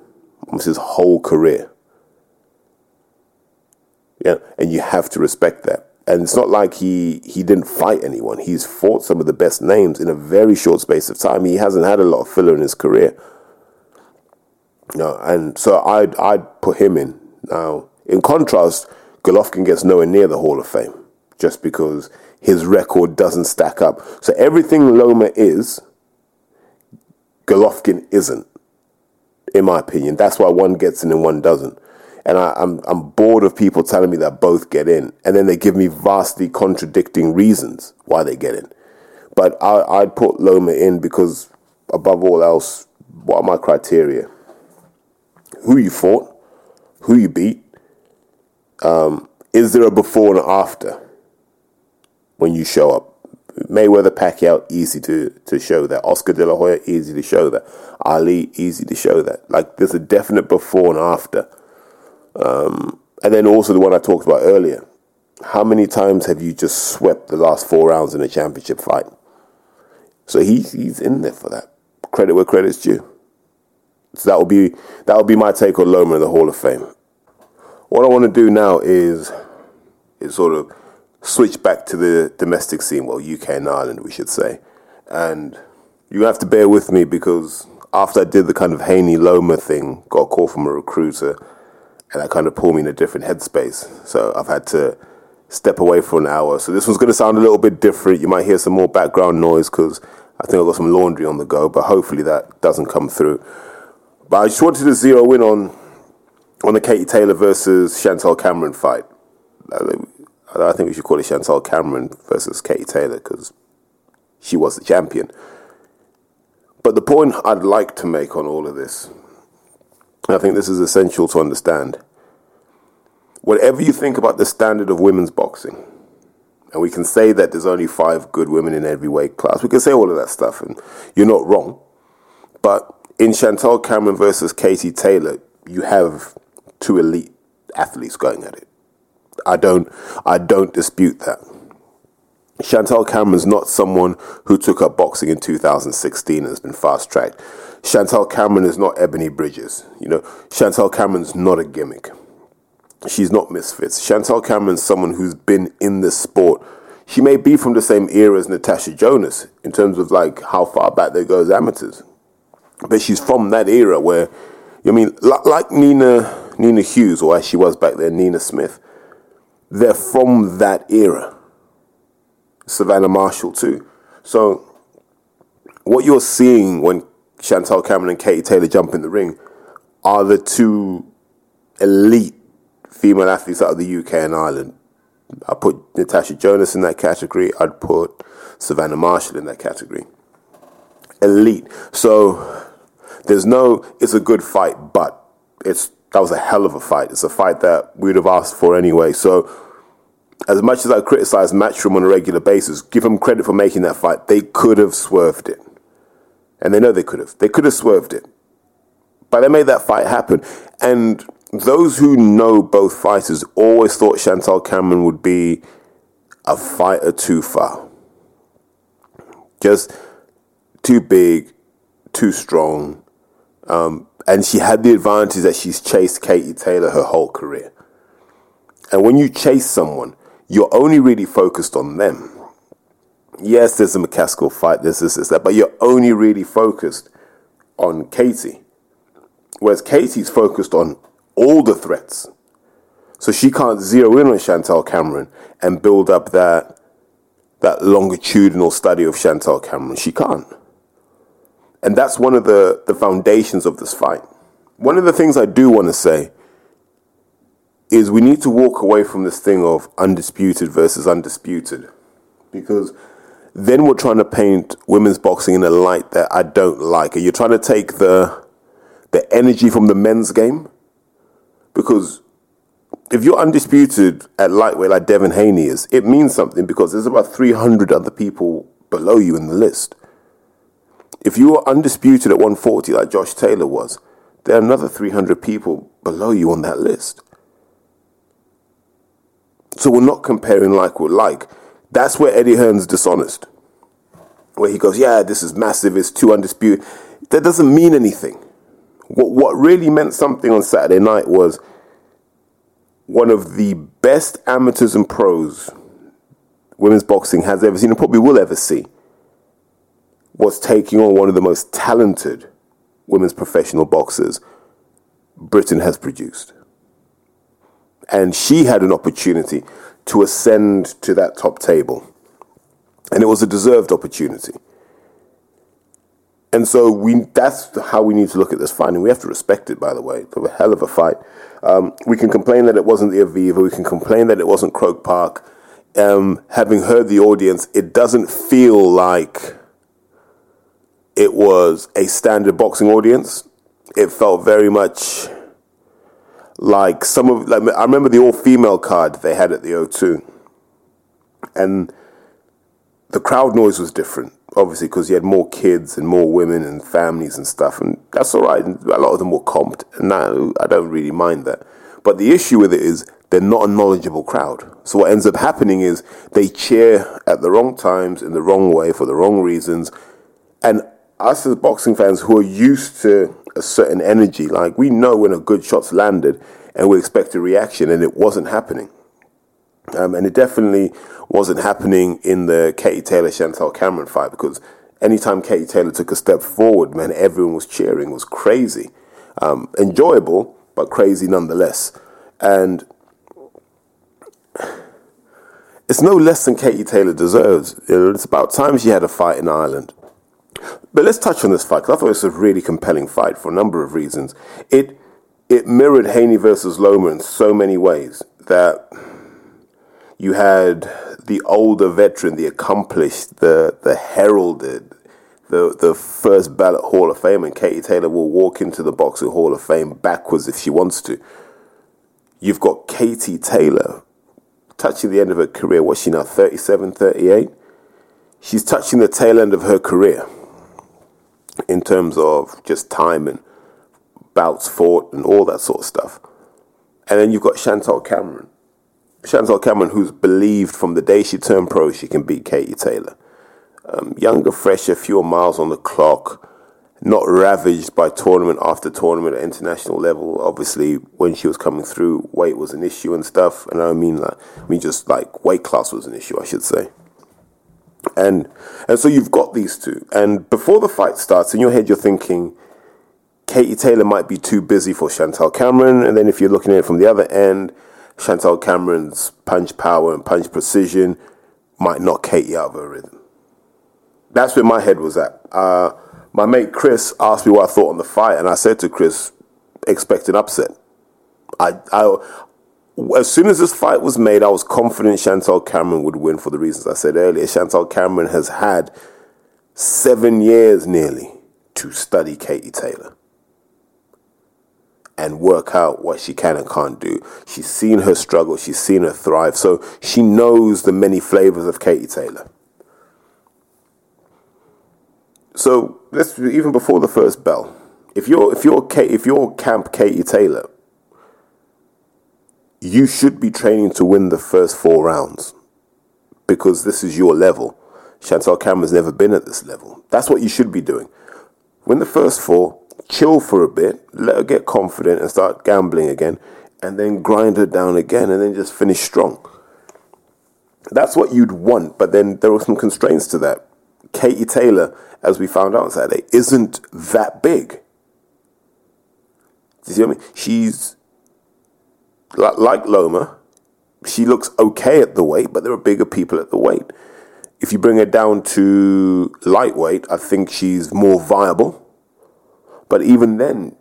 his whole career. Yeah, and you have to respect that. And it's not like he he didn't fight anyone. He's fought some of the best names in a very short space of time. He hasn't had a lot of filler in his career. No, and so I'd I'd put him in. Now, in contrast, Golovkin gets nowhere near the Hall of Fame just because his record doesn't stack up. So everything Loma is, Golovkin isn't, in my opinion. That's why one gets in and one doesn't. And I, am I'm, I'm bored of people telling me that both get in, and then they give me vastly contradicting reasons why they get in. But I, I'd put Loma in because, above all else, what are my criteria? Who you fought, who you beat, um, is there a before and after when you show up? Mayweather Pacquiao, easy to, to show that. Oscar De La Hoya, easy to show that. Ali, easy to show that. Like, there's a definite before and after. Um, and then also the one I talked about earlier. How many times have you just swept the last four rounds in a championship fight? So he's he's in there for that. Credit where credit's due. So that will be that will be my take on Loma in the Hall of Fame. What I want to do now is is sort of switch back to the domestic scene, well, UK and Ireland, we should say. And you have to bear with me because after I did the kind of Haney Loma thing, got a call from a recruiter, and that kind of pulled me in a different headspace. So I've had to step away for an hour. So this one's going to sound a little bit different. You might hear some more background noise because I think I've got some laundry on the go, but hopefully that doesn't come through. But I just wanted to zero in on on the Katie Taylor versus Chantelle Cameron fight. I think we should call it Chantelle Cameron versus Katie Taylor because she was the champion. But the point I'd like to make on all of this, I think this is essential to understand. Whatever you think about the standard of women's boxing, and we can say that there's only five good women in every weight class, we can say all of that stuff, and you're not wrong. But in Chantelle Cameron versus Katie Taylor, you have two elite athletes going at it. I don't I don't dispute that. Chantelle Cameron's not someone who took up boxing in 2016 and has been fast tracked. Chantelle Cameron is not Ebony Bridges. You know, Chantelle Cameron's not a gimmick. She's not misfits. Chantelle Cameron's someone who's been in this sport. She may be from the same era as Natasha Jonas in terms of like how far back they go as amateurs, but she's from that era where, I mean, like Nina Nina Hughes or as she was back then, Nina Smith they're from that era. Savannah Marshall too. So what you're seeing when Chantelle Cameron and Katie Taylor jump in the ring are the two elite female athletes out of the UK and Ireland. I put Natasha Jonas in that category. I'd put Savannah Marshall in that category. Elite. So there's no, it's a good fight, but it's that was a hell of a fight. It's a fight that we'd have asked for anyway. So, as much as I criticize Matchroom on a regular basis, give them credit for making that fight. They could have swerved it. And they know they could have. They could have swerved it. But they made that fight happen. And those who know both fighters always thought Chantelle Cameron would be a fighter too far. Just too big, too strong. Um, and she had the advantage that she's chased Katie Taylor her whole career. And when you chase someone, you're only really focused on them. Yes, there's a McCaskill fight, there's this, this, that, but you're only really focused on Katie. Whereas Katie's focused on all the threats. So she can't zero in on Chantelle Cameron and build up that that longitudinal study of Chantelle Cameron. She can't. And that's one of the, the foundations of this fight. One of the things I do want to say is we need to walk away from this thing of undisputed versus undisputed. Because then we're trying to paint women's boxing in a light that I don't like. You're trying to take the the energy from the men's game. Because if you're undisputed at lightweight like Devin Haney is, it means something because there's about 300 other people below you in the list. If you are undisputed at 140 like Josh Taylor was, there are another 300 people below you on that list. So we're not comparing like with like. That's where Eddie Hearn's dishonest. Where he goes, yeah, this is massive, it's too undisputed. That doesn't mean anything. What, what really meant something on Saturday night was one of the best amateurs and pros women's boxing has ever seen and probably will ever see was taking on one of the most talented women's professional boxers Britain has produced. And she had an opportunity to ascend to that top table. And it was a deserved opportunity. And so we that's how we need to look at this fight. And we have to respect it, by the way. It's a hell of a fight. Um, we can complain that it wasn't the Aviva. We can complain that it wasn't Croke Park. Um, having heard the audience, it doesn't feel like it was a standard boxing audience. It felt very much like some of like I remember the all female card they had at the O2, and the crowd noise was different, obviously, because you had more kids and more women and families and stuff, and that's all right. A lot of them were comped, and now I don't really mind that. But the issue with it is they're not a knowledgeable crowd. So what ends up happening is they cheer at the wrong times in the wrong way for the wrong reasons, and us as boxing fans who are used to a certain energy, like we know when a good shot's landed and we expect a reaction, and it wasn't happening. Um, and it definitely wasn't happening in the Katie Taylor Chantelle Cameron fight because anytime Katie Taylor took a step forward, man, everyone was cheering. It was crazy. Um, enjoyable, but crazy nonetheless. And it's no less than Katie Taylor deserves. It's about time she had a fight in Ireland. But let's touch on this fight because I thought it was a really compelling fight for a number of reasons. It it mirrored Haney versus Loma in so many ways that you had the older veteran, the accomplished, the the heralded, the the first ballot Hall of Fame, and Katie Taylor will walk into the Boxing Hall of Fame backwards if she wants to. You've got Katie Taylor touching the end of her career. What's she now, 37, 38? She's touching the tail end of her career in terms of just time and bouts fought and all that sort of stuff. And then you've got Chantelle Cameron. Chantelle Cameron, who's believed from the day she turned pro, she can beat Katie Taylor. Um, younger, fresher, fewer miles on the clock, not ravaged by tournament after tournament at international level. Obviously, when she was coming through, weight was an issue and stuff. And I mean, like, I mean, just like weight class was an issue, I should say. And and so you've got these two. And before the fight starts, in your head, you're thinking Katie Taylor might be too busy for Chantelle Cameron. And then if you're looking at it from the other end, Chantelle Cameron's punch power and punch precision might knock Katie out of her rhythm. That's where my head was at. Uh, my mate Chris asked me what I thought on the fight, and I said to Chris, expect an upset. I, I, as soon as this fight was made, I was confident Chantelle Cameron would win for the reasons I said earlier. Chantelle Cameron has had seven years nearly to study Katie Taylor and work out what she can and can't do. She's seen her struggle, she's seen her thrive, so she knows the many flavors of Katie Taylor. So let's even before the first bell. If you're if you're if you're camp Katie Taylor, you should be training to win the first four rounds because this is your level. Chantelle Cameron's never been at this level. That's what you should be doing. Win the first four, chill for a bit, let her get confident and start gambling again, and then grind her down again, and then just finish strong. That's what you'd want, but then there are some constraints to that. Katie Taylor, as we found out Saturday, isn't that big. Do you see what I mean? She's like Loma, she looks okay at the weight, but there are bigger people at the weight. If you bring her down to lightweight, I think she's more viable. But even then,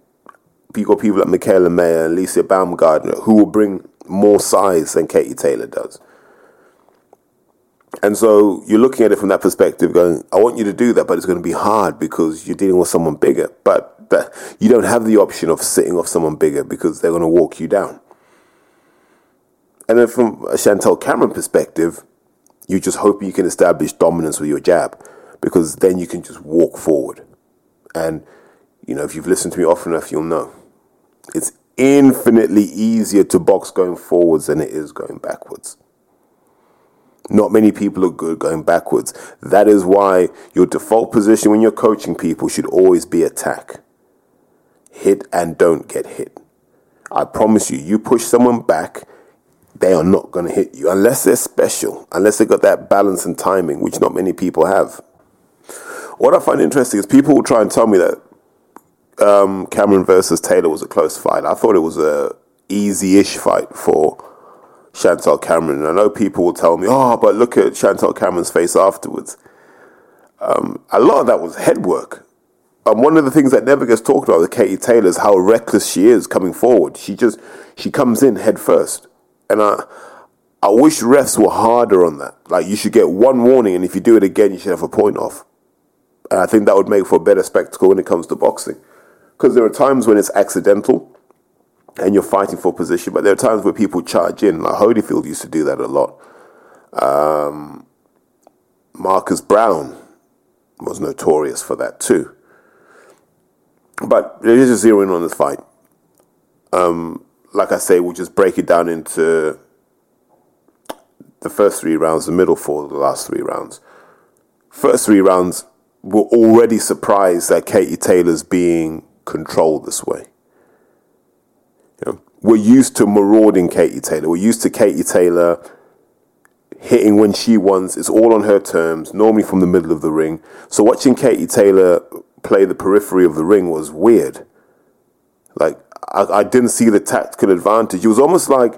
you got people like Mikaela Mayer and Lisa Baumgardner who will bring more size than Katie Taylor does. And so you're looking at it from that perspective, going, I want you to do that, but it's going to be hard because you're dealing with someone bigger. But you don't have the option of sitting off someone bigger because they're going to walk you down. And then from a Chantelle Cameron perspective, you just hope you can establish dominance with your jab because then you can just walk forward. And, you know, if you've listened to me often enough, you'll know. It's infinitely easier to box going forwards than it is going backwards. Not many people are good going backwards. That is why your default position when you're coaching people should always be attack. Hit and don't get hit. I promise you, you push someone back, they are not going to hit you unless they're special, unless they've got that balance and timing, which not many people have. What I find interesting is people will try and tell me that um, Cameron versus Taylor was a close fight. I thought it was a easy-ish fight for Chantelle Cameron. And I know people will tell me, "Oh, but look at Chantelle Cameron's face afterwards." Um, a lot of that was head work. And one of the things that never gets talked about with Katie Taylor is how reckless she is coming forward. She just she comes in head first, and I I wish refs were harder on that. Like you should get one warning, and if you do it again, you should have a point off. And I think that would make for a better spectacle when it comes to boxing. Because there are times when it's accidental and you're fighting for position, but there are times where people charge in. Like Holyfield used to do that a lot. Um, Marcus Brown was notorious for that too. But it is zeroing on this fight. Um, like I say, we'll just break it down into the first three rounds, the middle four, the last three rounds. First three rounds, we're already surprised that Katie Taylor's being controlled this way. You know, we're used to marauding Katie Taylor. We're used to Katie Taylor hitting when she wants. It's all on her terms, normally from the middle of the ring. So watching Katie Taylor play the periphery of the ring was weird. Like I, I didn't see the tactical advantage. It was almost like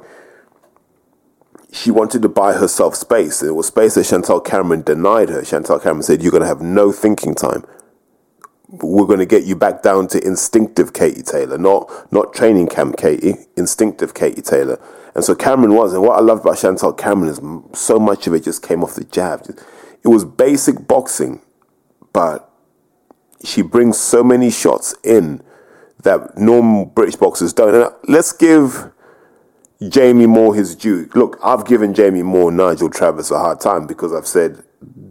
she wanted to buy herself space. It was space that Chantelle Cameron denied her. Chantelle Cameron said, You're going to have no thinking time we're going to get you back down to instinctive Katie Taylor, not not training camp Katie, instinctive Katie Taylor. And so Cameron was, and what I love about Chantelle Cameron is so much of it just came off the jab. It was basic boxing, but she brings so many shots in that normal British boxers don't. And let's give Jamie Moore his due. Look, I've given Jamie Moore, Nigel Travis a hard time because I've said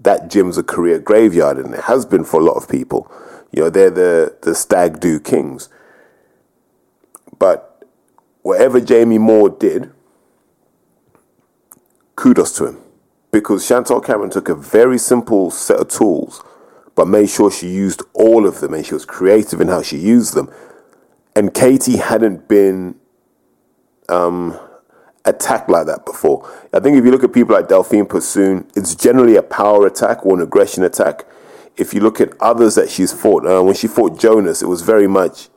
that gym's a career graveyard, and it has been for a lot of people. You know, they're the, the stag do kings. But whatever Jamie Moore did, kudos to him. Because Chantelle Cameron took a very simple set of tools, but made sure she used all of them and she was creative in how she used them. And Katie hadn't been um, attacked like that before. I think if you look at people like Delphine Persoon, it's generally a power attack or an aggression attack if you look at others that she's fought, uh, when she fought Jonas, it was very much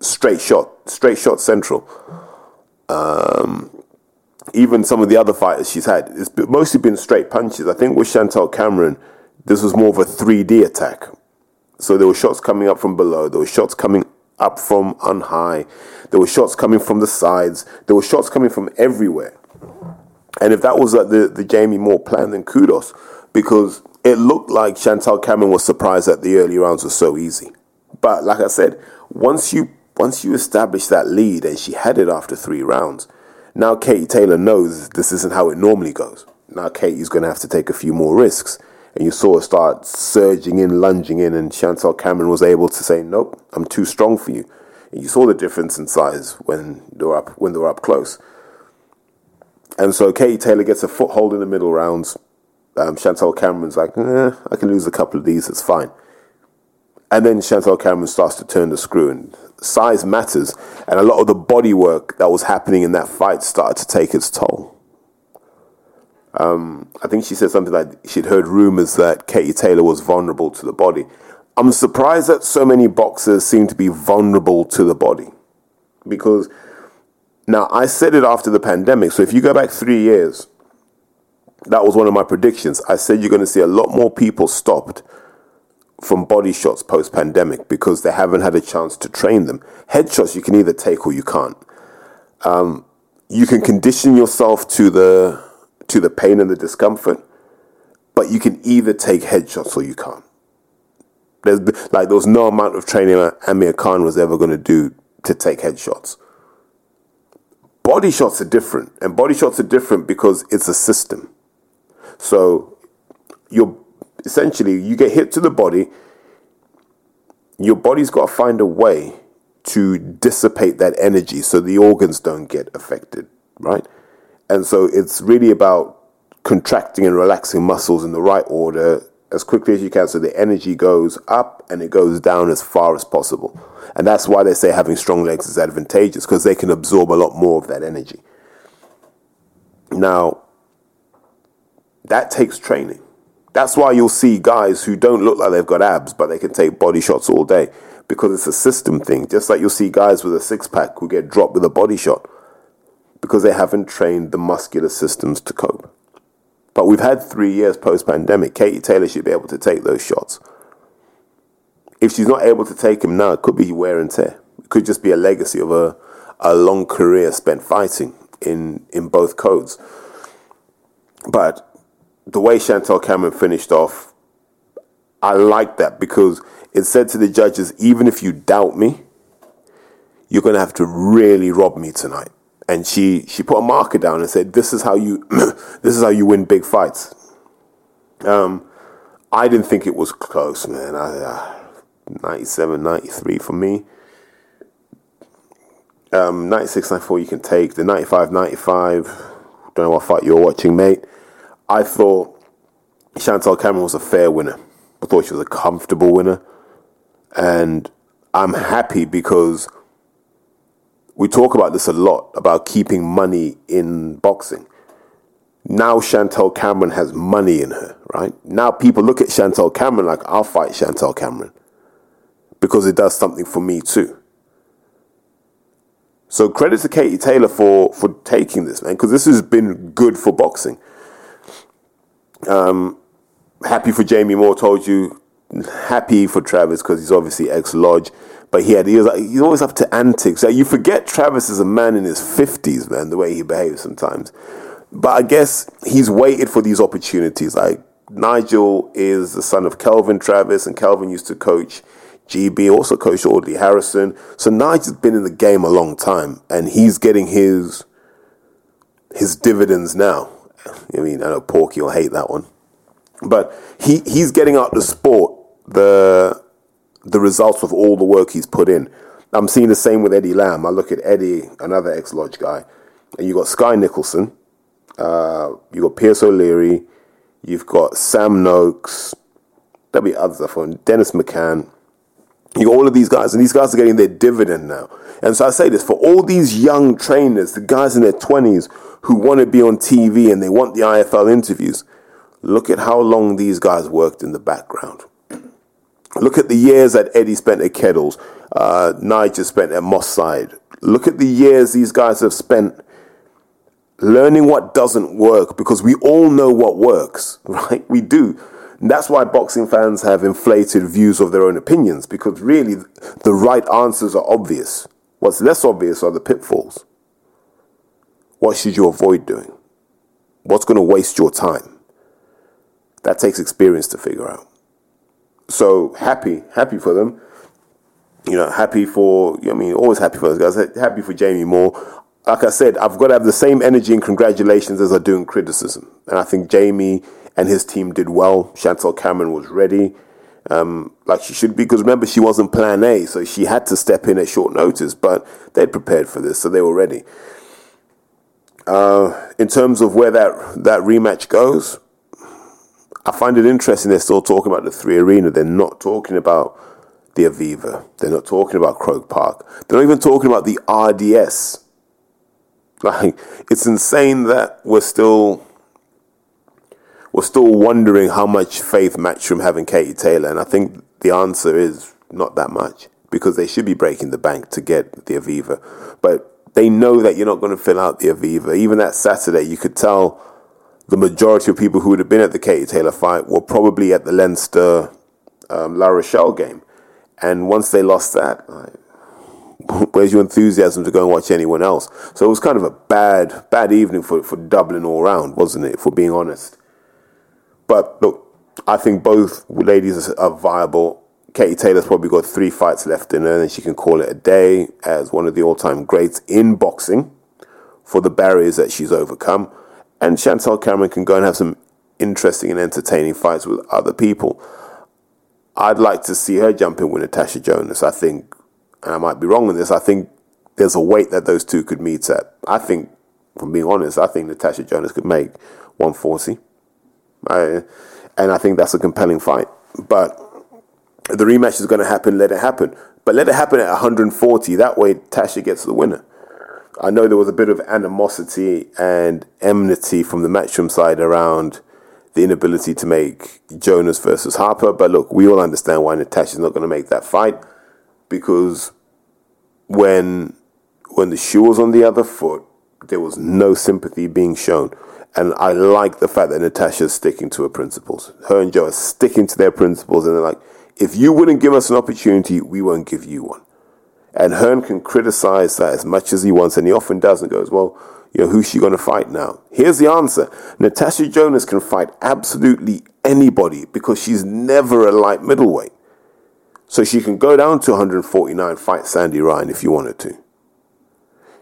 straight shot, straight shot central. Um, even some of the other fighters she's had, it's mostly been straight punches. I think with Chantelle Cameron, this was more of a 3D attack. So there were shots coming up from below, there were shots coming up from on high, there were shots coming from the sides, there were shots coming from everywhere. And if that was like the, the Jamie Moore plan, then kudos. Because it looked like Chantelle Cameron was surprised that the early rounds were so easy. But like I said, once you once you establish that lead and she had it after three rounds, now Katie Taylor knows this isn't how it normally goes. Now Katie's going to have to take a few more risks. And you saw her start surging in, lunging in, and Chantelle Cameron was able to say, "Nope, I'm too strong for you." And you saw the difference in size when they were up when they were up close. And so Katie Taylor gets a foothold in the middle rounds um, Chantelle Cameron's like, eh, I can lose a couple of these, it's fine. And then Chantelle Cameron starts to turn the screw, and size matters. And a lot of the body work that was happening in that fight started to take its toll. Um, I think she said something like she'd heard rumors that Katie Taylor was vulnerable to the body. I'm surprised that so many boxers seem to be vulnerable to the body. Because now I said it after the pandemic. So if you go back three years, that was one of my predictions. I said you're going to see a lot more people stopped from body shots post pandemic because they haven't had a chance to train them. Headshots you can either take or you can't. Um, you can condition yourself to the to the pain and the discomfort, but you can either take headshots or you can't. There's like there was no amount of training Amir Khan was ever going to do to take headshots. Body shots are different, and body shots are different because it's a system. So you're essentially you get hit to the body. Your body's got to find a way to dissipate that energy so the organs don't get affected, right? And so it's really about contracting and relaxing muscles in the right order as quickly as you can so the energy goes up and it goes down as far as possible. And that's why they say having strong legs is advantageous because they can absorb a lot more of that energy. Now, that takes training. That's why you'll see guys who don't look like they've got abs, but they can take body shots all day because it's a system thing. Just like you'll see guys with a six pack who get dropped with a body shot because they haven't trained the muscular systems to cope. But we've had three years post pandemic. Katie Taylor should be able to take those shots. If she's not able to take them now, it could be wear and tear. It could just be a legacy of a, a long career spent fighting in, in both codes. But the way Chantelle Cameron finished off, I like that because it said to the judges, even if you doubt me, you're going to have to really rob me tonight and she she put a marker down and said, "This is how you this is how you win big fights." Um, I didn't think it was close, man. I, uh, 97, 93 for me. Um, 96, 94 you can take. The 95, 95, don't know what fight you're watching, mate. I thought Chantelle Cameron was a fair winner. I thought she was a comfortable winner. And I'm happy because we talk about this a lot about keeping money in boxing. Now Chantelle Cameron has money in her, right? Now people look at Chantelle Cameron like I'll fight Chantelle Cameron because it does something for me too. So credit to Katie Taylor for for taking this, man, because this has been good for boxing. Um, happy for Jamie Moore. Told you, happy for Travis because he's obviously ex Lodge. But he had he was like, he's always up to antics. Like you forget Travis is a man in his fifties, man. The way he behaves sometimes. But I guess he's waited for these opportunities. Like Nigel is the son of Kelvin Travis, and Kelvin used to coach GB, also coached Audley Harrison. So Nigel's been in the game a long time, and he's getting his his dividends now. I mean, I know Porky will hate that one, but he he's getting out the sport the the results of all the work he's put in. I'm seeing the same with Eddie Lamb. I look at Eddie, another ex Lodge guy, and you got Skye Nicolson, uh, you got Pierce O'Leary, you've got Sam Noakes, there'll be others I Dennis McCann. You got all of these guys, and these guys are getting their dividend now. And so I say this for all these young trainers, the guys in their 20s who want to be on TV and they want the IFL interviews, look at how long these guys worked in the background. Look at the years that Eddie spent at Kettles, uh, Nigel spent at Moss Side. Look at the years these guys have spent learning what doesn't work because we all know what works, right? We do. And that's why boxing fans have inflated views of their own opinions because really the right answers are obvious. What's less obvious are the pitfalls. What should you avoid doing? What's going to waste your time? That takes experience to figure out so happy, happy for them. You know, happy for, I mean, always happy for those guys. Happy for Jamie Moore. Like I said, I've got to have the same energy and congratulations as I do in criticism. And I think Jamie and his team did well. Chantelle Cameron was ready, um, like she should be, because remember, she wasn't plan A, so she had to step in at short notice, but they'd prepared for this, so they were ready. Uh, in terms of where that, that rematch goes, I find it interesting they're still talking about the three arena. They're not talking about the Aviva. They're not talking about Croke Park. They're not even talking about the RDS. Like it's insane that we're still we're still wondering how much faith Matchroom have in Katie Taylor, and I think the answer is not that much because they should be breaking the bank to get the Aviva, but they know that you're not going to fill out the Aviva. Even that Saturday, you could tell the majority of people who would have been at the Katie Taylor fight were probably at the Leinster um, La Rochelle game. And once they lost that, where's your enthusiasm to go and watch anyone else? So it was kind of a bad, bad evening for, for Dublin all round, wasn't it, for being honest? But look, I think both ladies are viable. Katie Taylor's probably got three fights left in her, and she can call it a day as one of the all-time greats in boxing for the barriers that she's overcome. And Chantelle Cameron can go and have some interesting and entertaining fights with other people. I'd like to see her jump in with Natasha Jonas. I think, and I might be wrong on this, I think there's a weight that those two could meet at. I think, from being honest, I think Natasha Jonas could make 140. I, and I think that's a compelling fight. But the rematch is going to happen, let it happen. But let it happen at 140. That way, Tasha gets the winner. I know there was a bit of animosity and enmity from the Matchroom side around the inability to make Jonas versus Harper. But look, we all understand why Natasha's not going to make that fight because when when the shoe was on the other foot, there was no sympathy being shown. And I like the fact that Natasha's sticking to her principles. Her and Joe are sticking to their principles, and they're like, if you wouldn't give us an opportunity, we won't give you one. And Hearn can criticize that as much as he wants, and he often does and goes, Well, you know, who's she going to fight now? Here's the answer Natasha Jonas can fight absolutely anybody because she's never a light middleweight. So she can go down to 149, fight Sandy Ryan if you wanted to.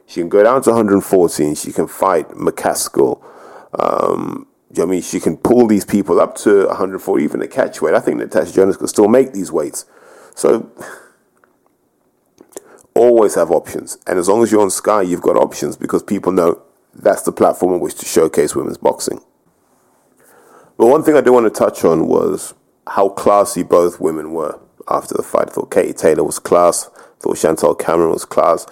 She can go down to 114, she can fight McCaskill. Um, you know I mean, she can pull these people up to 140, even a catch weight. I think Natasha Jonas could still make these weights. So always have options. And as long as you're on Sky, you've got options because people know that's the platform on which to showcase women's boxing. But one thing I did want to touch on was how classy both women were after the fight. I thought Katie Taylor was class. I thought Chantelle Cameron was class.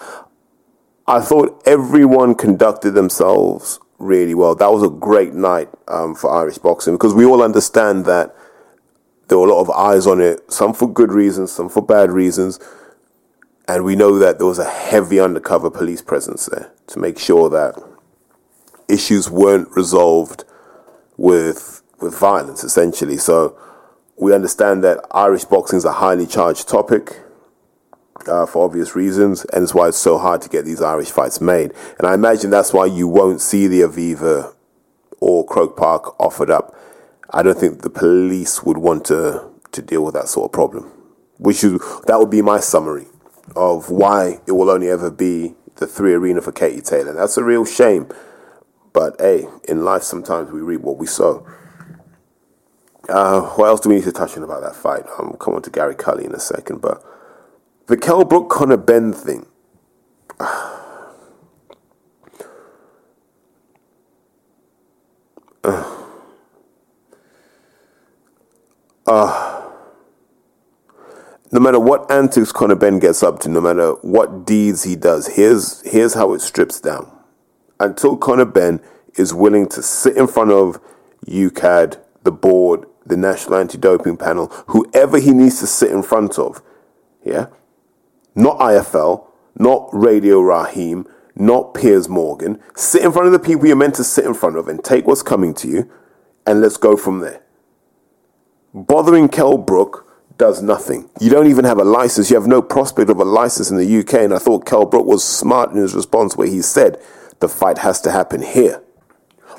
I thought everyone conducted themselves really well. That was a great night um, for Irish boxing because we all understand that there were a lot of eyes on it, some for good reasons, some for bad reasons. And we know that there was a heavy undercover police presence there to make sure that issues weren't resolved with with violence, essentially. So we understand that Irish boxing is a highly charged topic uh, for obvious reasons, and it's why it's so hard to get these Irish fights made. And I imagine that's why you won't see the Aviva or Croke Park offered up. I don't think the police would want to to deal with that sort of problem. Which is, that would be my summary of why it will only ever be the three arena for Katie Taylor. That's a real shame. But hey, in life sometimes we reap what we sow. Uh, what else do we need to touch on about that fight? i am come on to Gary Cully in a second, but the Kell Brook Conor Benn thing. Uh, uh, no matter what antics Conor Benn gets up to, no matter what deeds he does, here's here's how it strips down. Until Conor Benn is willing to sit in front of UKAD, the board, the National Anti-Doping Panel, whoever he needs to sit in front of, yeah, not IFL, not Radio Raheem, not Piers Morgan. Sit in front of the people you're meant to sit in front of and take what's coming to you, and let's go from there. Bothering Kell Brook does nothing. You don't even have a license. You have no prospect of a license in the UK. And I thought Kell Brook was smart in his response where he said, the fight has to happen here.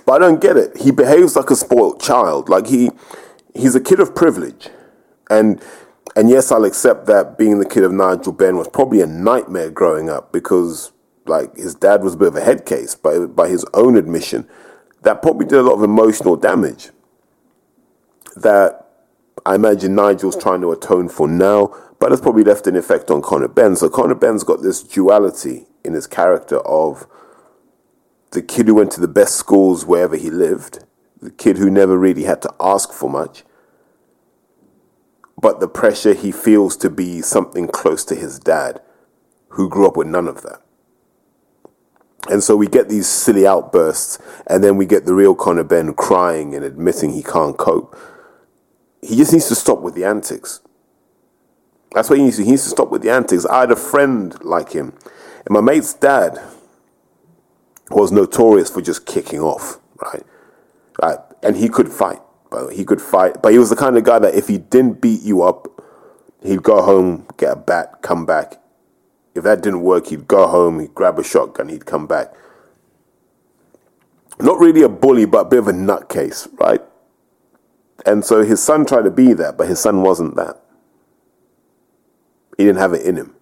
But I don't get it. He behaves like a spoiled child. Like he he's a kid of privilege. And and yes, I'll accept that being the kid of Nigel Benn was probably a nightmare growing up because like his dad was a bit of a head case by by his own admission. That probably did a lot of emotional damage. That I imagine Nigel's trying to atone for now, but it's probably left an effect on Conor Benn. So Conor Benn's got this duality in his character of the kid who went to the best schools wherever he lived, the kid who never really had to ask for much, but the pressure he feels to be something close to his dad, who grew up with none of that. And so we get these silly outbursts, and then we get the real Conor Benn crying and admitting he can't cope he just needs to stop with the antics. That's what he needs to. He needs to stop with the antics. I had a friend like him, and my mate's dad was notorious for just kicking off, right? right? And he could fight, but he could fight. But he was the kind of guy that if he didn't beat you up, he'd go home, get a bat, come back. If that didn't work, he'd go home, he'd grab a shotgun, he'd come back. Not really a bully, but a bit of a nutcase, right? And so his son tried to be that, but his son wasn't that. He didn't have it in him.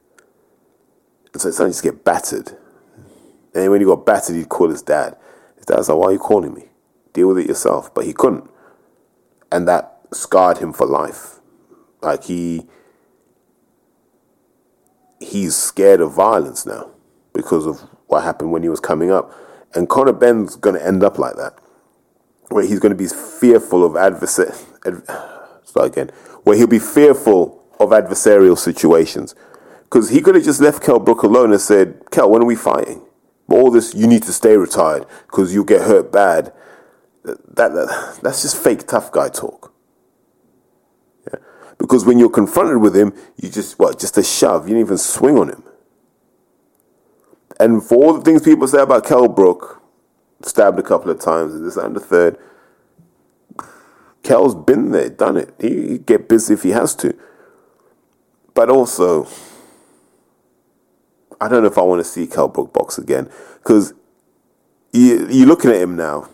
And so his son used to get battered. And when he got battered, he'd call his dad. His dad's like, Why are you calling me? Deal with it yourself. But he couldn't. And that scarred him for life. Like he he's scared of violence now because of what happened when he was coming up. And Conor Benn's to end up like that, where he's going to be fearful of adversary. Ad, start again. Where he'll be fearful of adversarial situations, because he could have just left Kell Brook alone and said, "Kell, when are we fighting? All this, you need to stay retired because you'll get hurt bad." That, that that's just fake tough guy talk. Yeah. Because when you're confronted with him, you just what just a shove. You didn't even swing on him. And for all the things people say about Kell Brook, stabbed a couple of times this and the third, Kell's been there, done it. He, he get busy if he has to. But also, I don't know if I want to see Kell Brook box again because you, you're looking at him now,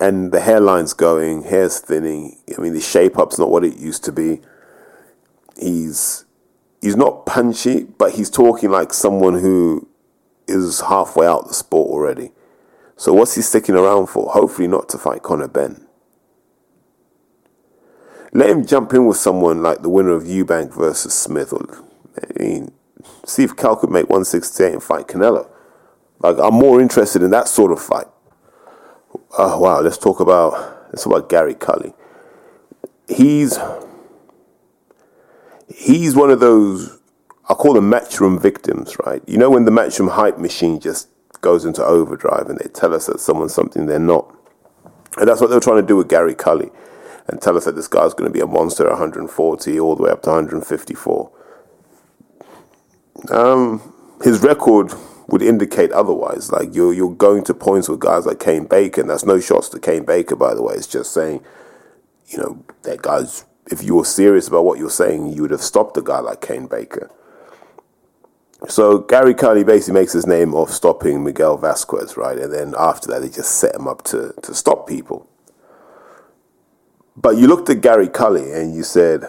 and the hairline's going, hair's thinning. I mean, the shape up's not what it used to be. He's he's not punchy, but he's talking like someone who is halfway out the sport already. So what's he sticking around for? Hopefully not to fight Conor Benn. Let him jump in with someone like the winner of Eubank versus Smith, or I mean, see if Cal could make 168 and fight Canelo. Like I'm more interested in that sort of fight. Oh wow, let's talk about let's talk about Gary Cully. He's he's one of those I call them matchroom victims, right? You know when the matchroom hype machine just goes into overdrive and they tell us that someone's something they're not. And that's what they're trying to do with Gary Cully and tell us that this guy's going to be a monster at 140 all the way up to 154. Um, his record would indicate otherwise. Like you're you're going to points with guys like Kane Baker, that's no shots to Kane Baker, by the way. It's just saying, you know, that guy's. If you were serious about what you're saying, you would have stopped a guy like Kane Baker. So Gary Cully basically makes his name off stopping Miguel Vasquez, right? And then after that, they just set him up to, to stop people. But you looked at Gary Cully and you said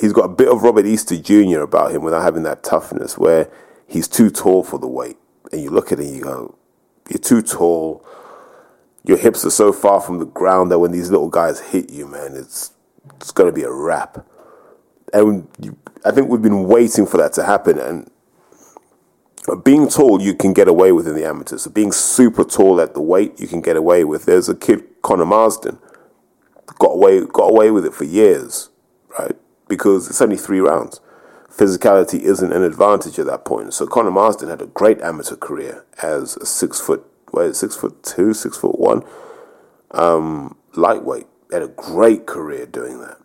he's got a bit of Robert Easter Jr. about him without having that toughness, where he's too tall for the weight. And you look at it and you go, you're too tall. Your hips are so far from the ground that when these little guys hit you, man, it's it's going to be a wrap. And I think we've been waiting for that to happen. And being tall, you can get away with in the amateurs. So being super tall at the weight, you can get away with. There's a kid, Conor Marsden, got away got away with it for years, right? Because it's only three rounds. Physicality isn't an advantage at that point. So Conor Marsden had a great amateur career as a six foot, wait, six foot two, six foot one, um, lightweight. Had a great career doing that.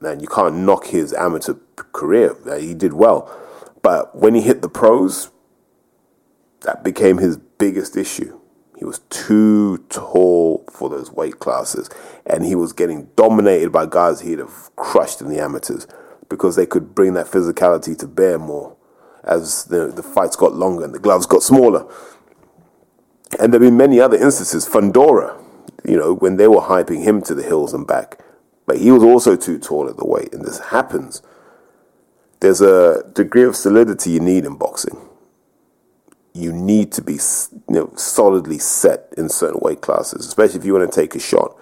Man, you can't knock his amateur career. He did well, but when he hit the pros, that became his biggest issue. He was too tall for those weight classes, and he was getting dominated by guys he'd have crushed in the amateurs because they could bring that physicality to bear more as the, the fights got longer and the gloves got smaller. And there have been many other instances. Fundora, you know, when they were hyping him to the hills and back, but he was also too tall at the weight, and this happens. There's a degree of solidity you need in boxing you need to be you know, solidly set in certain weight classes, especially if you want to take a shot.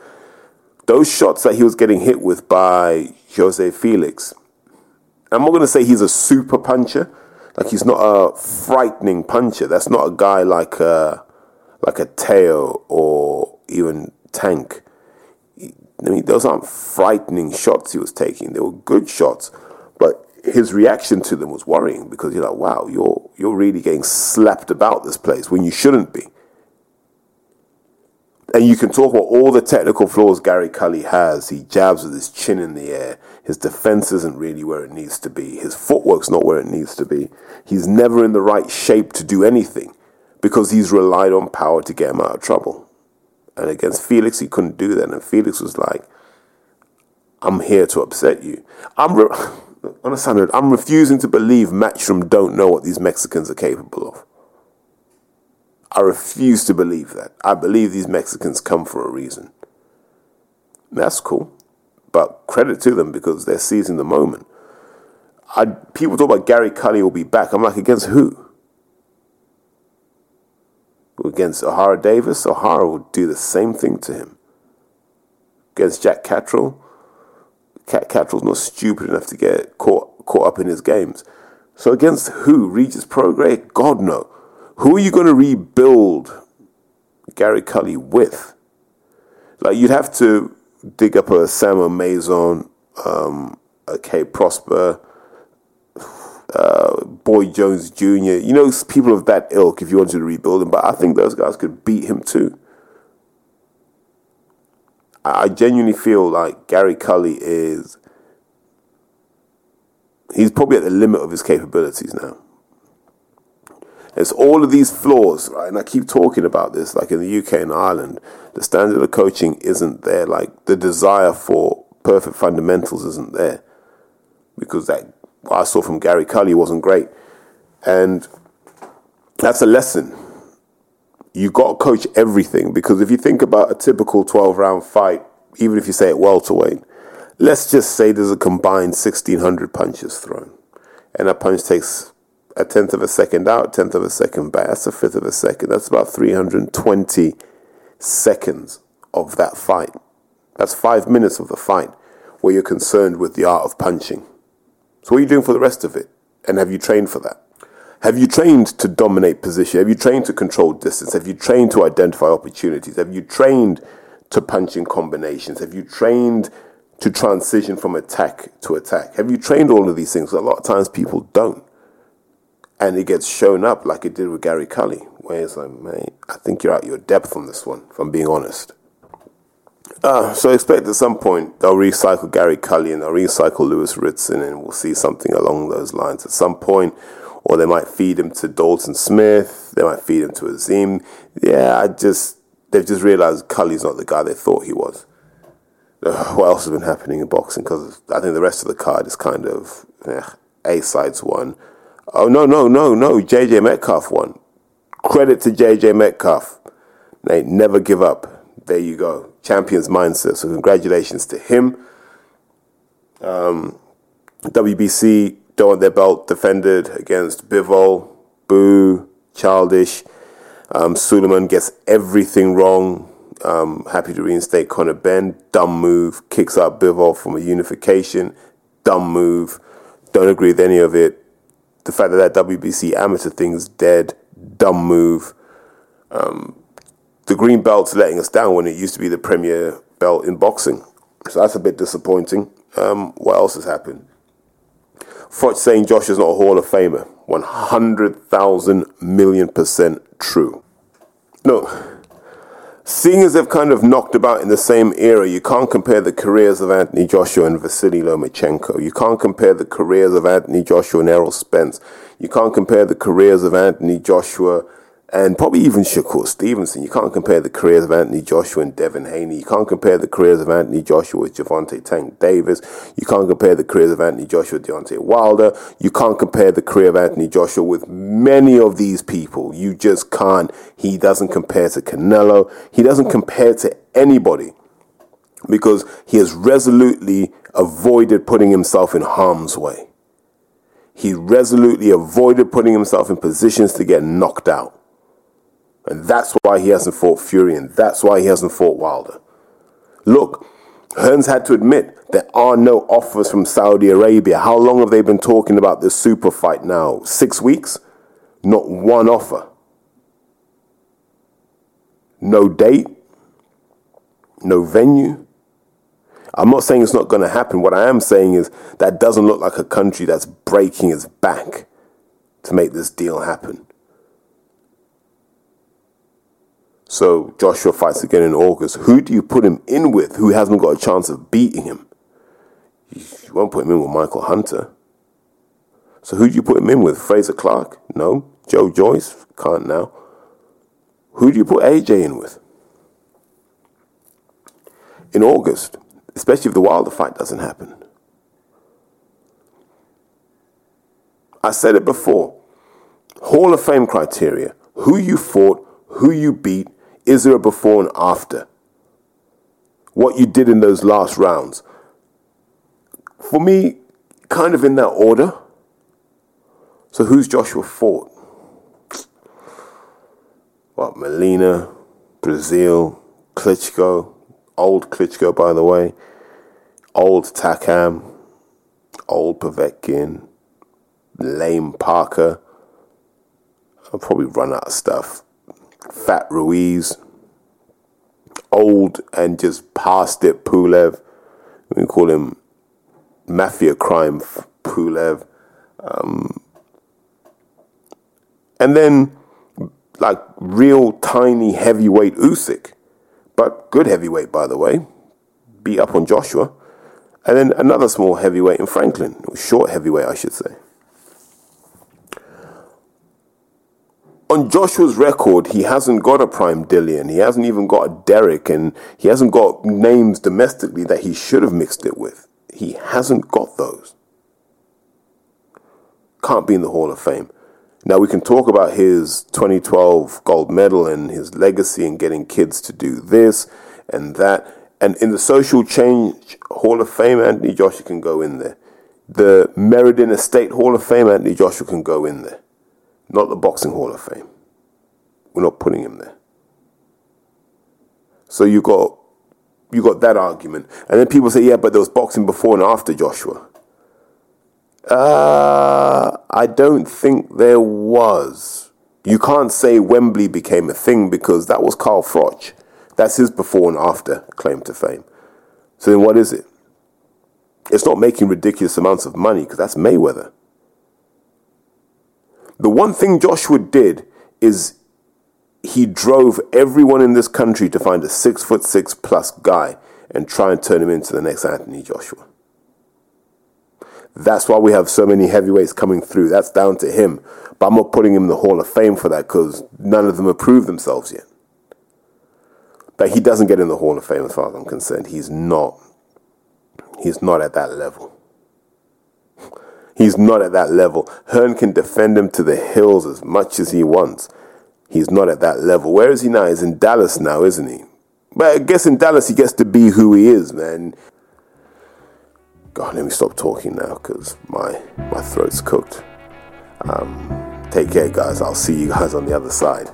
Those shots that he was getting hit with by Jose Felix, I'm not going to say he's a super puncher. Like he's not a frightening puncher. That's not a guy like a, like a Teo or even Tank. I mean, those aren't frightening shots he was taking. They were good shots, but his reaction to them was worrying because you're like, wow, you're you're really getting slapped about this place when you shouldn't be. And you can talk about all the technical flaws Gary Cully has. He jabs with his chin in the air. His defense isn't really where it needs to be. His footwork's not where it needs to be. He's never in the right shape to do anything because he's relied on power to get him out of trouble. And against Felix, he couldn't do that. And Felix was like, I'm here to upset you. I'm. Re- side I'm refusing to believe Matchroom don't know what these Mexicans are capable of. I refuse to believe that. I believe these Mexicans come for a reason. That's cool. but credit to them because they're seizing the moment. I, people talk about Gary Cully will be back. I'm like, against who? Against Ohara Davies, Ohara will do the same thing to him. Against Jack Catterall? Cat not stupid enough to get caught, caught up in his games. So against who? Regis Prograis? God no. Who are you going to rebuild Gary Cully with? Like you'd have to dig up a Samuel Maison, um, a K Prosper, uh, Boy Jones Jr. You know, people of that ilk. If you wanted to rebuild him, but I think those guys could beat him too. I, genuinely feel like Gary Cully is. He's probably at the limit of his capabilities now. It's all of these flaws, right? And I keep talking about this, like in the UK and Ireland, the standard of coaching isn't there. Like the desire for perfect fundamentals isn't there because that I saw from Gary Cully wasn't great. And that's a lesson. You got to coach everything because if you think about a typical 12 round fight, even if you say it welterweight, let's just say there's a combined 1600 punches thrown. And a punch takes a tenth of a second out, tenth of a second back. That's a fifth of a second. That's about 320 seconds of that fight. That's five minutes of the fight where you're concerned with the art of punching. So, what are you doing for the rest of it? And have you trained for that? Have you trained to dominate position? Have you trained to control distance? Have you trained to identify opportunities? Have you trained to punch in combinations? Have you trained to transition from attack to attack? Have you trained all of these things? A lot of times people don't. And it gets shown up like it did with Gary Cully, where it's like, man, I think you're out your depth on this one, if I'm being honest. Uh, so expect at some point they'll recycle Gary Cully and they'll recycle Lewis Ritson and we'll see something along those lines at some point. Or they might feed him to Dalton Smith. They might feed him to Azim. Yeah, I just they've just realized Cully's not the guy they thought he was. What else has been happening in boxing? Because I think the rest of the card is kind of eh, A sides one. Oh no no no no! JJ Metcalf won. Credit to JJ Metcalf. They never give up there you go. Champions mindset. So congratulations to him. Um, WBC don't want their belt defended against Bivol. Boo. Childish. Um, Sulaiman gets everything wrong. Um, happy to reinstate Conor Benn. Dumb move. Kicks out Bivol from a unification. Dumb move. Don't agree with any of it. The fact that that WBC amateur thing's dead. Dumb move. Um, the green belt's letting us down when it used to be the premier belt in boxing. So that's a bit disappointing. Um, what else has happened? Saying Josh is not a Hall of Famer. 100,000 million percent true. No. Seeing as they've kind of knocked about in the same era, you can't compare the careers of Anthony Joshua and Vasily Lomachenko. You can't compare the careers of Anthony Joshua and Errol Spence. You can't compare the careers of Anthony Joshua and probably even Shakur Stevenson. You can't compare the careers of Anthony Joshua and Devin Haney. You can't compare the careers of Anthony Joshua with Gervonta Tank Davis. You can't compare the careers of Anthony Joshua with Deontay Wilder. You can't compare the career of Anthony Joshua with many of these people. You just can't. He doesn't compare to Canelo. He doesn't compare to anybody because he has resolutely avoided putting himself in harm's way. He resolutely avoided putting himself in positions to get knocked out. And that's why he hasn't fought Fury and that's why he hasn't fought Wilder. Look, Hearn's had to admit there are no offers from Saudi Arabia. How long have they been talking about this super fight now? Six weeks? Not one offer. No date? No venue? I'm not saying it's not going to happen. What I am saying is that doesn't look like a country that's breaking its back to make this deal happen. So Joshua fights again in August. Who do you put him in with who hasn't got a chance of beating him? You won't put him in with Michael Hunter. So who do you put him in with? Frazer Clarke? No. Joe Joyce? Can't now. Who do you put AJ in with? In August, especially if the Wilder fight doesn't happen. I said it before. Hall of Fame criteria. Who you fought, who you beat, is there a before and after? What you did in those last rounds. for me, kind of in that order. So who's Joshua fought? What, Molina, Breazeale, Klitschko, old Klitschko, by the way, old Takam, old Povetkin, lame Parker. I'll probably run out of stuff. Fat Ruiz, old and just past it Pulev. We call him Mafia Crime Pulev. Um, and then like real tiny heavyweight Usyk, but good heavyweight by the way, beat up on Joshua, and then another small heavyweight in Franklin, short heavyweight I should say. On Joshua's record, he hasn't got a prime Dillian, he hasn't even got a Derek, and he hasn't got names domestically that he should have mixed it with. He hasn't got those. Can't be in the Hall of Fame. Now we can talk about his 2012 gold medal and his legacy and getting kids to do this and that. And in the social change Hall of Fame, Anthony Joshua can go in there. The Meriden Estate Hall of Fame, Anthony Joshua can go in there. Not the Boxing Hall of Fame. We're not putting him there. So you got you got that argument. And then people say, yeah, but there was boxing before and after Joshua. Uh, I don't think there was. You can't say Wembley became a thing because that was Carl Froch. That's his before and after claim to fame. So then what is it? It's not making ridiculous amounts of money because that's Mayweather. The one thing Joshua did is he drove everyone in this country to find a six foot six plus guy and try and turn him into the next Anthony Joshua. That's why we have so many heavyweights coming through. That's down to him. But I'm not putting him in the Hall of Fame for that because none of them have proved themselves yet. But he doesn't get in the Hall of Fame as far as I'm concerned. He's not. He's not at that level. He's not at that level. Hearn can defend him to the hills as much as he wants. He's not at that level. Where is he now? He's in Dallas now, isn't he? But I guess in Dallas he gets to be who he is, man. God, let me stop talking now because my my throat's cooked. Um, take care, guys. I'll see you guys on the other side.